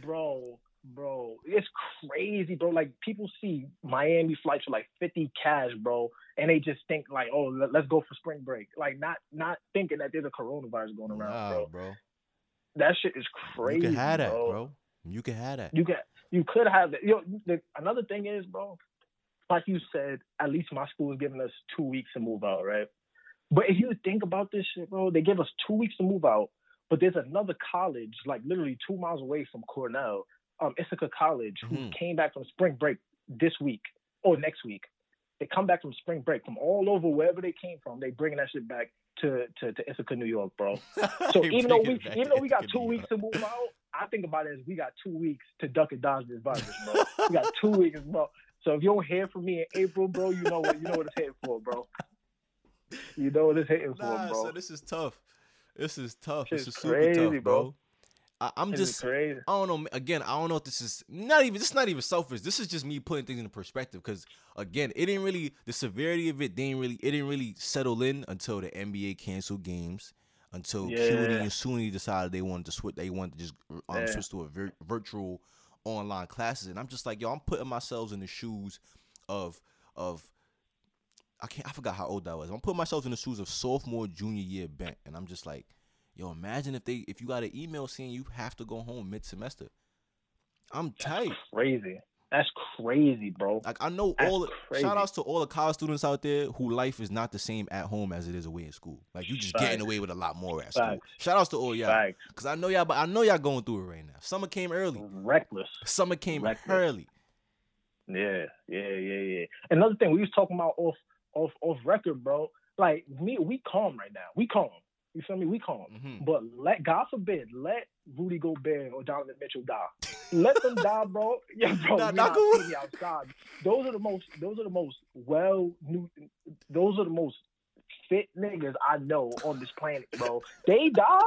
Bro, bro. It's crazy, bro. Like people see Miami flights for like 50 cash, bro. And they just think like, oh, let's go for spring break. Like not not thinking that there's a coronavirus going around, bro. bro. That shit is crazy. You can have that, bro. bro. You can have that. You can You could have you know, the, another thing is, bro, like you said, at least my school is giving us two weeks to move out, right? But if you think about this shit, bro, they give us two weeks to move out. But there's another college, like literally two miles away from Cornell, um, Ithaca College, who Mhm. came back from spring break this week or next week. They come back from spring break from all over wherever they came from. They bringing that shit back to to, to Ithaca, New York, bro. So even though we even though we got Ithaca, two weeks to move out, I think about it as we got two weeks to duck and dodge this virus, bro. we got two weeks, bro. So if you don't hear from me in April, bro, you know what you know what it's hitting for, bro. You know what it's hitting Nah, for, bro. so this is tough. This is tough. Shit's this is super crazy, tough, bro. bro. I, I'm This just crazy. I don't know. Again, I don't know if this is not even. This is not even selfish. This is just me putting things into perspective. Because again, it didn't really. The severity of it didn't really. It didn't really settle in until the NBA canceled games. Until CUNY and SUNY decided they wanted to switch. They wanted to just um, Yeah. switch to a vir- virtual online classes. And I'm just like, yo, I'm putting myself in the shoes of of. I can't. I forgot how old I was. I'm putting myself in the shoes of sophomore, junior year bent, and I'm just like, yo, imagine if they if you got an email saying you have to go home mid semester. I'm tight. Crazy. That's crazy, bro. Like I know That's all the crazy. shout outs to all the college students out there who life is not the same at home as it is away in school. Like you just getting away with a lot more at school. Shout outs to all y'all. Facts. Cause I know y'all but I know y'all going through it right now. Summer came early. Reckless. Summer came Reckless. early. Yeah, yeah, yeah, yeah. Another thing we was talking about off off off record, bro. Like me, we calm right now. We calm. You feel me? We calm. Mhm. But let God forbid, let Rudy Gobert or Donovan Mitchell die. Let them die, bro. Yeah, bro. Nah, not wood. seeing outside. Those are the most. Those are the most well. New, those are the most fit niggas I know on this planet, bro. They die,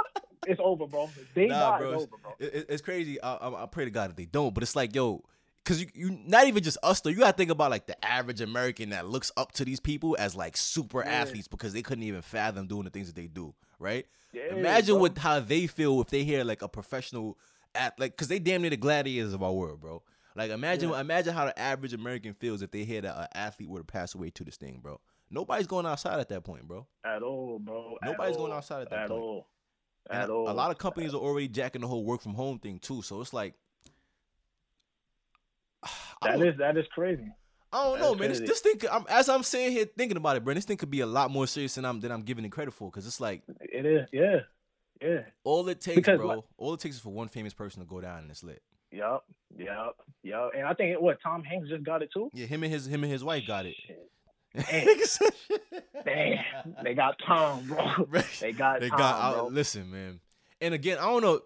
it's over, bro. They Nah, die, bro, it's it's- over, bro. It- it- it's crazy. I, I, I pray to God that they don't. But it's like, yo, because you, you not even just us though. You gotta think about like the average American that looks up to these people as like super Yeah. athletes because they couldn't even fathom doing the things that they do. Right? Yeah, Imagine bro. what how they feel if they hear like a professional at like because they damn near the gladiators of our world, bro. Like imagine Yeah. imagine how the average American feels if they hear that an athlete were to pass away to this thing, bro. Nobody's going outside at that point, bro. at all, bro. At Nobody's going outside at that at point. all. At all. a lot of companies are already jacking the whole work from home thing too. So it's like That don't, is that is crazy. I don't that's know, man. This, crazy. this thing, could- I'm, as I'm sitting here thinking about it, bro, this thing could be a lot more serious than I'm than I'm giving it credit for. Because it's like It is, yeah, yeah. all it takes, Because, bro. like- all it takes is for one famous person to go down and it's lit. Yep, yep, yep. And I think what Tom Hanks just got it too. Yeah, him and his him and his wife got it. Damn, they got Tom, bro. Bro, They got they Tom, got bro. Listen, man. And again, I don't know.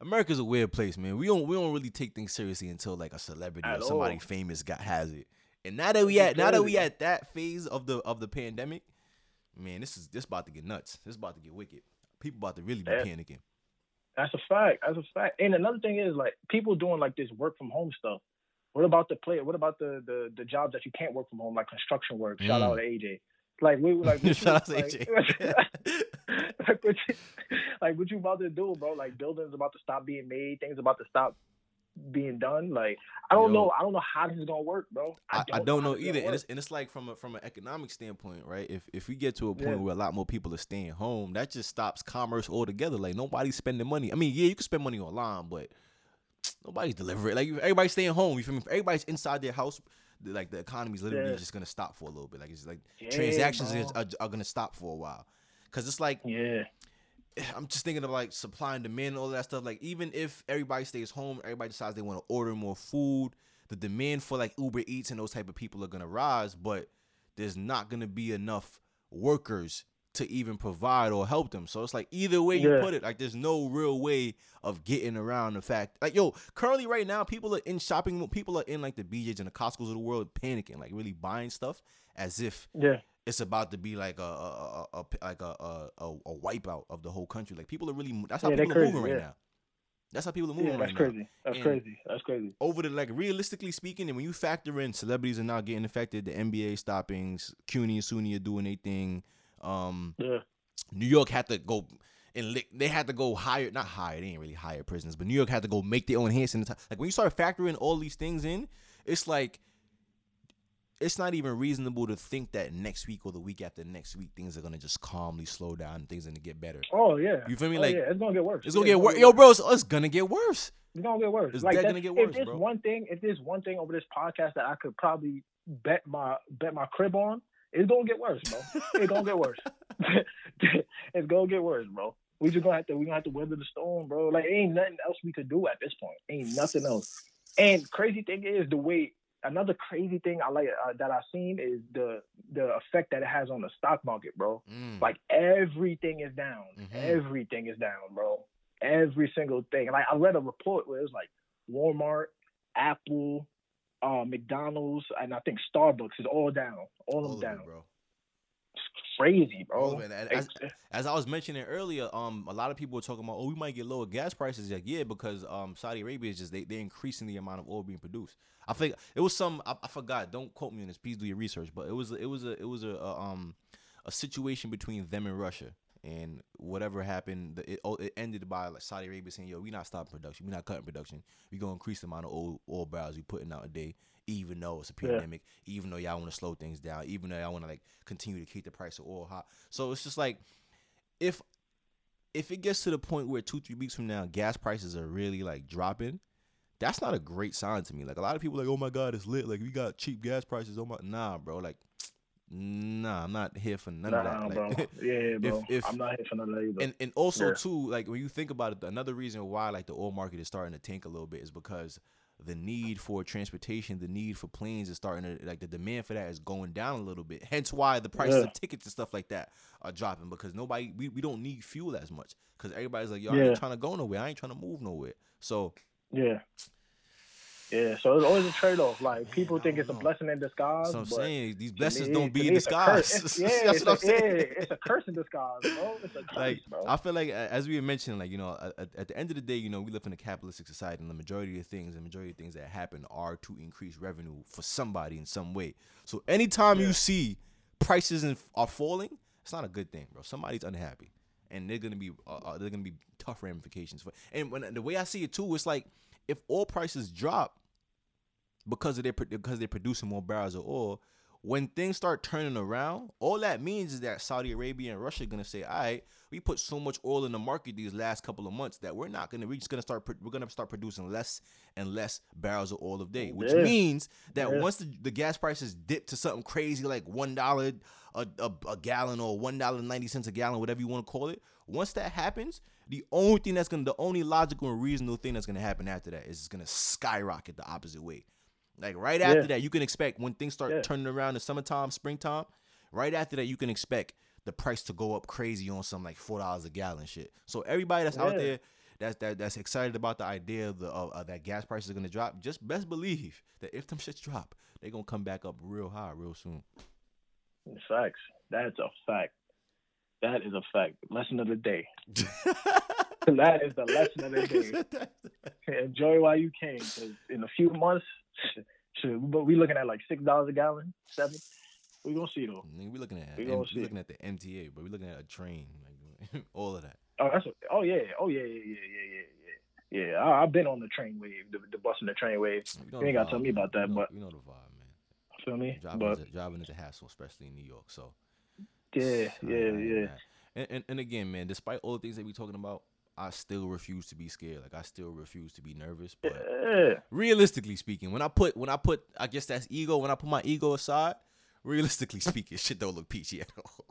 America's a weird place, man. We don't we don't really take things seriously until like a celebrity At or somebody all. famous got has it. And now that we at now that we at that phase of the of the pandemic, man, this is this about to get nuts. This about to get wicked. People about to really be Yeah. panicking. That's a fact. That's a fact. And another thing is like people doing like this work from home stuff. What about the player? What about the the the jobs that you can't work from home, like construction work? Shout Mm. out to AJ. Like we like what Shout out to you- AJ. like, like, what you, like what you about to do, bro? Like buildings about to stop being made, things about to stop being done. Like I don't Yo. know. I don't know how this is gonna work, bro. I, I don't know how this is either, and it's and it's like from a from an economic standpoint, right? If if we get to a point Yeah. where a lot more people are staying home, that just stops commerce altogether. Like nobody's spending money. I mean, yeah, you can spend money online, but nobody's delivering. Like everybody's staying home. You feel me? If everybody's inside their house, the- like the economy's literally Yeah. just gonna stop for a little bit. Like it's like Yeah, transactions is, are, are gonna stop for a while, cause it's like Yeah. I'm just thinking of like supply and demand and all that stuff. Like even if everybody stays home, everybody decides they want to order more food, the demand for like Uber Eats and those type of people are gonna rise, but there's not gonna be enough workers to even provide or help them. So it's like either way you Yeah. put it, like there's no real way of getting around the fact. Like yo, currently right now, people are in shopping. People are in like the BJ's and the Costco's of the world, panicking, like really buying stuff as if Yeah. it's about to be like a, a, a, a like a, a a wipeout of the whole country. Like people are really that's how Yeah, people are crazy, moving right now. That's how people are moving Yeah, right that's now. crazy. That's And- crazy. That's crazy. Over the like realistically speaking, and when you factor in celebrities are now getting affected, the NBA stoppings, CUNY and SUNY are doing their thing. Um, Yeah. New York had to go and they had to go hire, not hire, they didn't really hire prisoners, but New York had to go make their own hand sanitizer. Like when you start factoring all these things in, it's like it's not even reasonable to think that next week or the week after next week things are gonna just calmly slow down and things are gonna get better. Oh yeah. You feel me? Oh, Like yeah, it's gonna get worse. it's gonna Yeah, get worse. Yo, bro, it's, it's gonna get worse. It's gonna get worse. It's like gonna get worse, if there's bro. one thing, if there's one thing over this podcast that I could probably bet my bet my crib on, it's gonna get worse, bro. it's gonna get worse. it's gonna get worse, bro. We just gonna have to we gonna have to weather the storm, bro. Like ain't nothing else we could do at this point. Ain't nothing else. And crazy thing is the way another crazy thing I like uh, that I've seen is the the effect that it has on the stock market, bro. Mm. Like everything is down. Mhm. Everything is down, bro. Every single thing. Like I read a report where it was like Walmart, Apple, uh, McDonald's, and I think Starbucks is all down. All, All them it, down. bro. It's crazy, bro. it. As, as I was mentioning earlier, um, a lot of people were talking about, oh, we might get lower gas prices. Like, yeah, because um, Saudi Arabia is just they they're increasing the amount of oil being produced. I think it was some I, I forgot. Don't quote me on this. Please do your research. But it was it was a it was a, a um a situation between them and Russia. And whatever happened, the- it, oh, it ended by like Saudi Arabia saying, "Yo, we not stopping production. We not cutting production. We gonna increase the amount of oil, oil barrels we putting out a day, even though it's a Yeah. pandemic, even though y'all want to slow things down, even though y'all want to like continue to keep the price of oil high. So it's just like if if it gets to the point where two three weeks from now gas prices are really like dropping, that's not a great sign to me. Like a lot of people like, oh my god, it's lit. Like we got cheap gas prices. Oh my, nah, bro. Like, nah, I'm not here for none Nah, of that. bro. Like, Yeah, bro. if- I'm not here for none of that either. and and also Yeah. too, like when you think about it, another reason why like the oil market is starting to tank a little bit is because the need for transportation, the need for planes is starting to like the demand for that is going down a little bit. Hence why the prices Yeah. of tickets and stuff like that are dropping because nobody we, we don't need fuel as much because everybody's like yo I ain't trying to go nowhere, I ain't trying to move nowhere. So yeah. Yeah, so it's always a trade off. Like Man, people think it's a blessing in disguise. so I'm but saying these blessings me- don't be in me, it's a curse. disguise. It's- Yeah, That's what I'm a, yeah, it's a curse in disguise, bro. It's a curse, like bro. I feel like as we were mentioning, like you know, at, at the end of the day, you know, we live in a capitalistic society, and the majority of things, the majority of things that happen are to increase revenue for somebody in some way. So anytime Yeah. you see prices in, are falling, it's not a good thing, bro. Somebody's unhappy, and they're gonna be uh, uh, they're gonna be tough ramifications for. And when the way I see it too, it's like if oil prices drop because of their because they're producing more barrels of oil. When things start turning around, all that means is that Saudi Arabia and Russia are gonna say, "All right, we put so much oil in the market these last couple of months that we're not gonna. We're just gonna start. We're gonna start producing less and less barrels of oil a day, which Yeah. means that Yeah. once the, the gas prices dip to something crazy like one dollar a, a, a gallon or one dollar ninety cents a gallon, whatever you want to call it, once that happens, the only thing that's gonna, the only logical and reasonable thing that's gonna happen after that is it's gonna skyrocket the opposite way. Like right after Yeah. that, you can expect when things start Yeah. turning around in summertime, springtime. Right after that, you can expect the price to go up crazy on some like four dollars a gallon shit. So everybody that's out there that's that, that's excited about the idea of the of, of that gas prices are gonna drop, just best believe that if them shits drop, they gonna come back up real high real soon. Facts. That's a fact. That is a fact. Lesson of the day. that is the lesson of the day. Enjoy while you can, in a few months, but we looking at like six dollars a gallon, seven. We gonna see though. Nigga, we looking at We we see. looking at the MTA, but we looking at a train, like all of that. Oh, that's a, oh yeah, oh yeah, yeah, yeah, yeah, yeah, yeah. I, I've been on the train wave, the, the bus and the train wave. You, ain't gotta tell me about that, you know, but- you know the vibe, man. Feel me? Driving, But is a, driving is a hassle, especially in New York. So yeah, yeah, yeah. And, and and again, man, despite all the things that we talking about, I still refuse to be scared. Like I still refuse to be nervous. But Yeah, realistically speaking, when I put when I put I guess that's ego. When I put my ego aside, realistically speaking, shit don't look peachy at all.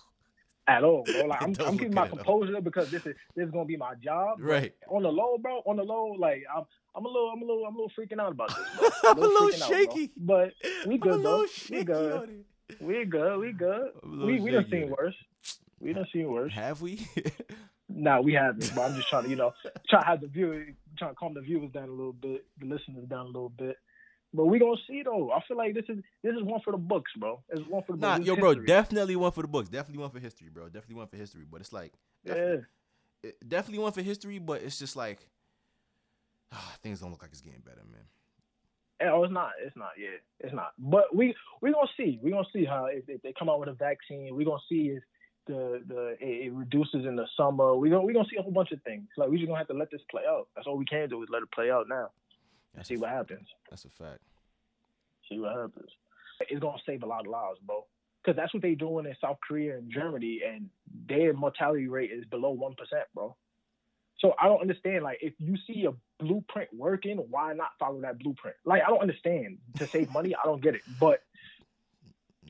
at all, bro. Like I'm, I'm keeping my good composure because this is this is gonna be my job. Right. On the low, bro. On the low, like I'm, I'm a little, I'm a little, I'm a little freaking out about this. Bro. I'm a little freaking out, bro. shaky. but we I'm a good little though. We shaky good. We good. We good. I'm a little We we done seen worse. We done seen worse. Have we? Nah, we haven't. But I'm just trying to, you know, try to have the viewer, trying to calm the viewers down a little bit, the listeners down a little bit. But we gonna see though. I feel like this is this is one for the books, bro. It's one for the nah, books. yo, It's bro, history. definitely one for the books. Definitely one for history, bro. Definitely one for history. But it's like, Yeah. definitely, it- definitely one for history. But it's just like, ah, things don't look like it's getting better, man. Oh, it's not. It's not. Yeah, it's not. But we we gonna see. We gonna see how if, if they come out with a vaccine. We gonna see if the the it, reduces in the summer. We gonna we gonna see a whole bunch of things. Like we just gonna have to let this play out. That's all we can do is let it play out now. That's see what happens. That's a fact. See what happens. it's gonna save a lot of lives, bro. Because that's what they're doing in South Korea and Germany, and their mortality rate is below one percent, bro. So I don't understand. Like, if you see a blueprint working, why not follow that blueprint? Like, I don't understand. To save money, I don't get it. But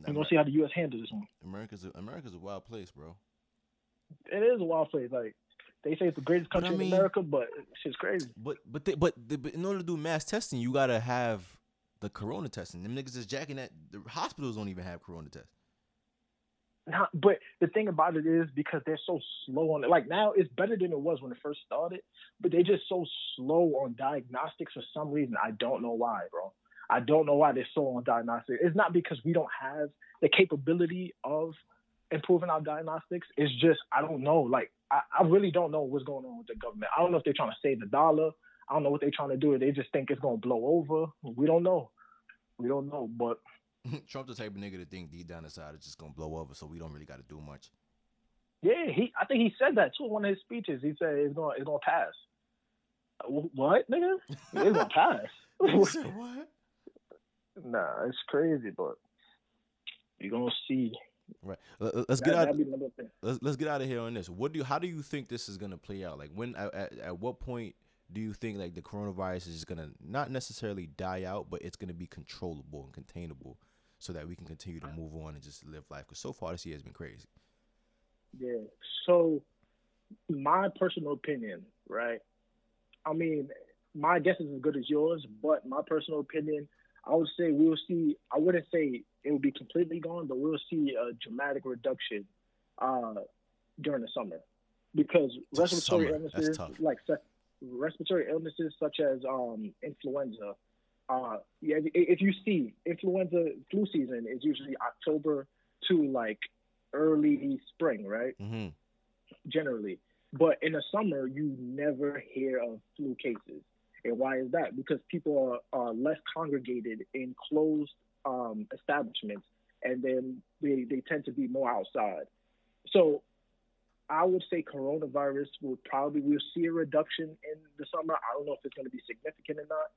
we're gonna see how the U.S. handles this one. America's a, America's a wild place, bro. It is a wild place. Like they say it's the greatest But I country mean- in America, but shit's crazy. But but they, but, they, but in order to do mass testing, you gotta have the corona testing. Them niggas is jacking that. The hospitals don't even have corona tests. Not, but the thing about it is because they're so slow on it. Like now, it's better than it was when it first started, but they're just so slow on diagnostics for some reason. I don't know why, bro. I don't know why they're slow on diagnostics. It's not because we don't have the capability of improving our diagnostics. It's just I don't know. Like I, I really don't know what's going on with the government. I don't know if they're trying to save the dollar. I don't know what they're trying to do. They just think it's gonna blow over. We don't know. We don't know, but Trump the type of nigga to think deep down inside it's just gonna blow over, so we don't really gotta do much. Yeah, he. I think he said that too in one of his speeches. He said it's gonna it's gonna pass. What, nigga? It's gonna pass. what? nah, it's crazy, but you're gonna see. Right. Let- Let's get out. another thing. Let's let's get out of here on this. What do you, how do you think this is gonna play out? Like when at, at, at what point do you think like the coronavirus is gonna not necessarily die out, but it's gonna be controllable and containable, so that we can continue to move on and just live life? Because so far this year has been crazy. Yeah. So, my personal opinion, right? I mean, my guess is as good as yours, but my personal opinion, I would say we'll see. I wouldn't say it will be completely gone, but we'll see a dramatic reduction uh, during the summer because The respiratory summer, illnesses, like respiratory illnesses such as um, influenza. Uh, yeah, if- if you see influenza flu season is usually October to like early spring, right? Mm-hmm. generally. But in the summer, you never hear of flu cases. And why is that? Because people are, are less congregated in closed um, establishments, and then they, they tend to be more outside. So I would say coronavirus will probably we'll see a reduction in the summer. I don't know if it's going to be significant or not,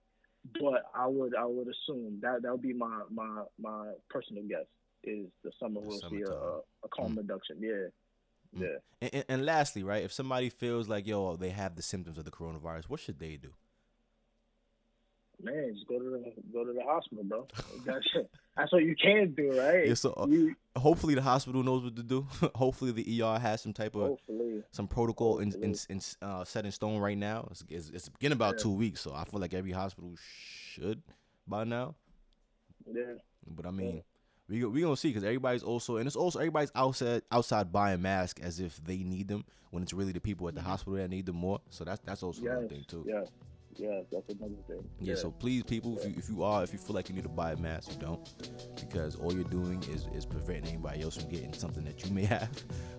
but I would I would assume that that would be my my my personal guess is the summer The will see a, a calm Mm. reduction. Yeah, Mm. yeah. And, and, and lastly, right, if somebody feels like yo they have the symptoms of the coronavirus, what should they do? Man, just go to the go to the hospital, bro. That's that's what you can do, right? Yeah, so, uh, you, Hopefully the hospital knows what to do. Hopefully the ER has some type of hopefully, some protocol in, in, in uh, set in stone right now. It's, it's, it's been about Yeah. two weeks, so I feel like every hospital should by now. yeah, But I mean, we we gonna see because everybody's also and it's also everybody's outside outside buying masks as if they need them when it's really the people at the hospital that need them more. So that's that's also yes, another thing too. yeah, yeah. That's another thing. Yeah, so please, people, if you if you are if you feel like you need to buy a mask, you don't, because all you're doing is is preventing anybody else from getting something that you may have.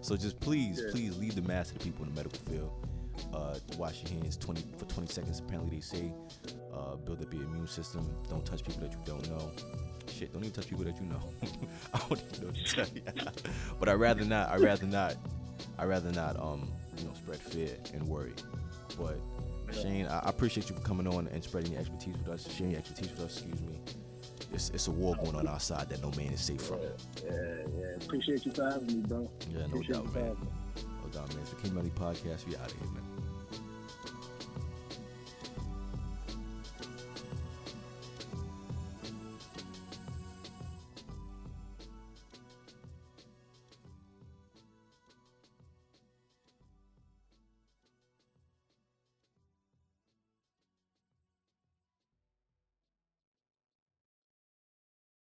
So just please, Yeah. please leave the mask to the people in the medical field. Uh, wash your hands 20 for 20 seconds. Apparently they say, uh, build up your immune system. Don't touch people that you don't know. Shit, don't even touch people that you know. I don't even know what to tell you. but I'd rather not. I'd rather not. I'd rather not. Um, you know, spread fear and worry. But Yeah. Shane, I I appreciate you for coming on and spreading your expertise with us, sharing your expertise with us. Excuse me. It's, it's a war going on outside that no man is safe from. Yeah, yeah, yeah. Appreciate you for having me, bro. Yeah, no Appreciate doubt, man. No doubt, man. It's the King Money Podcast. We out of here, man.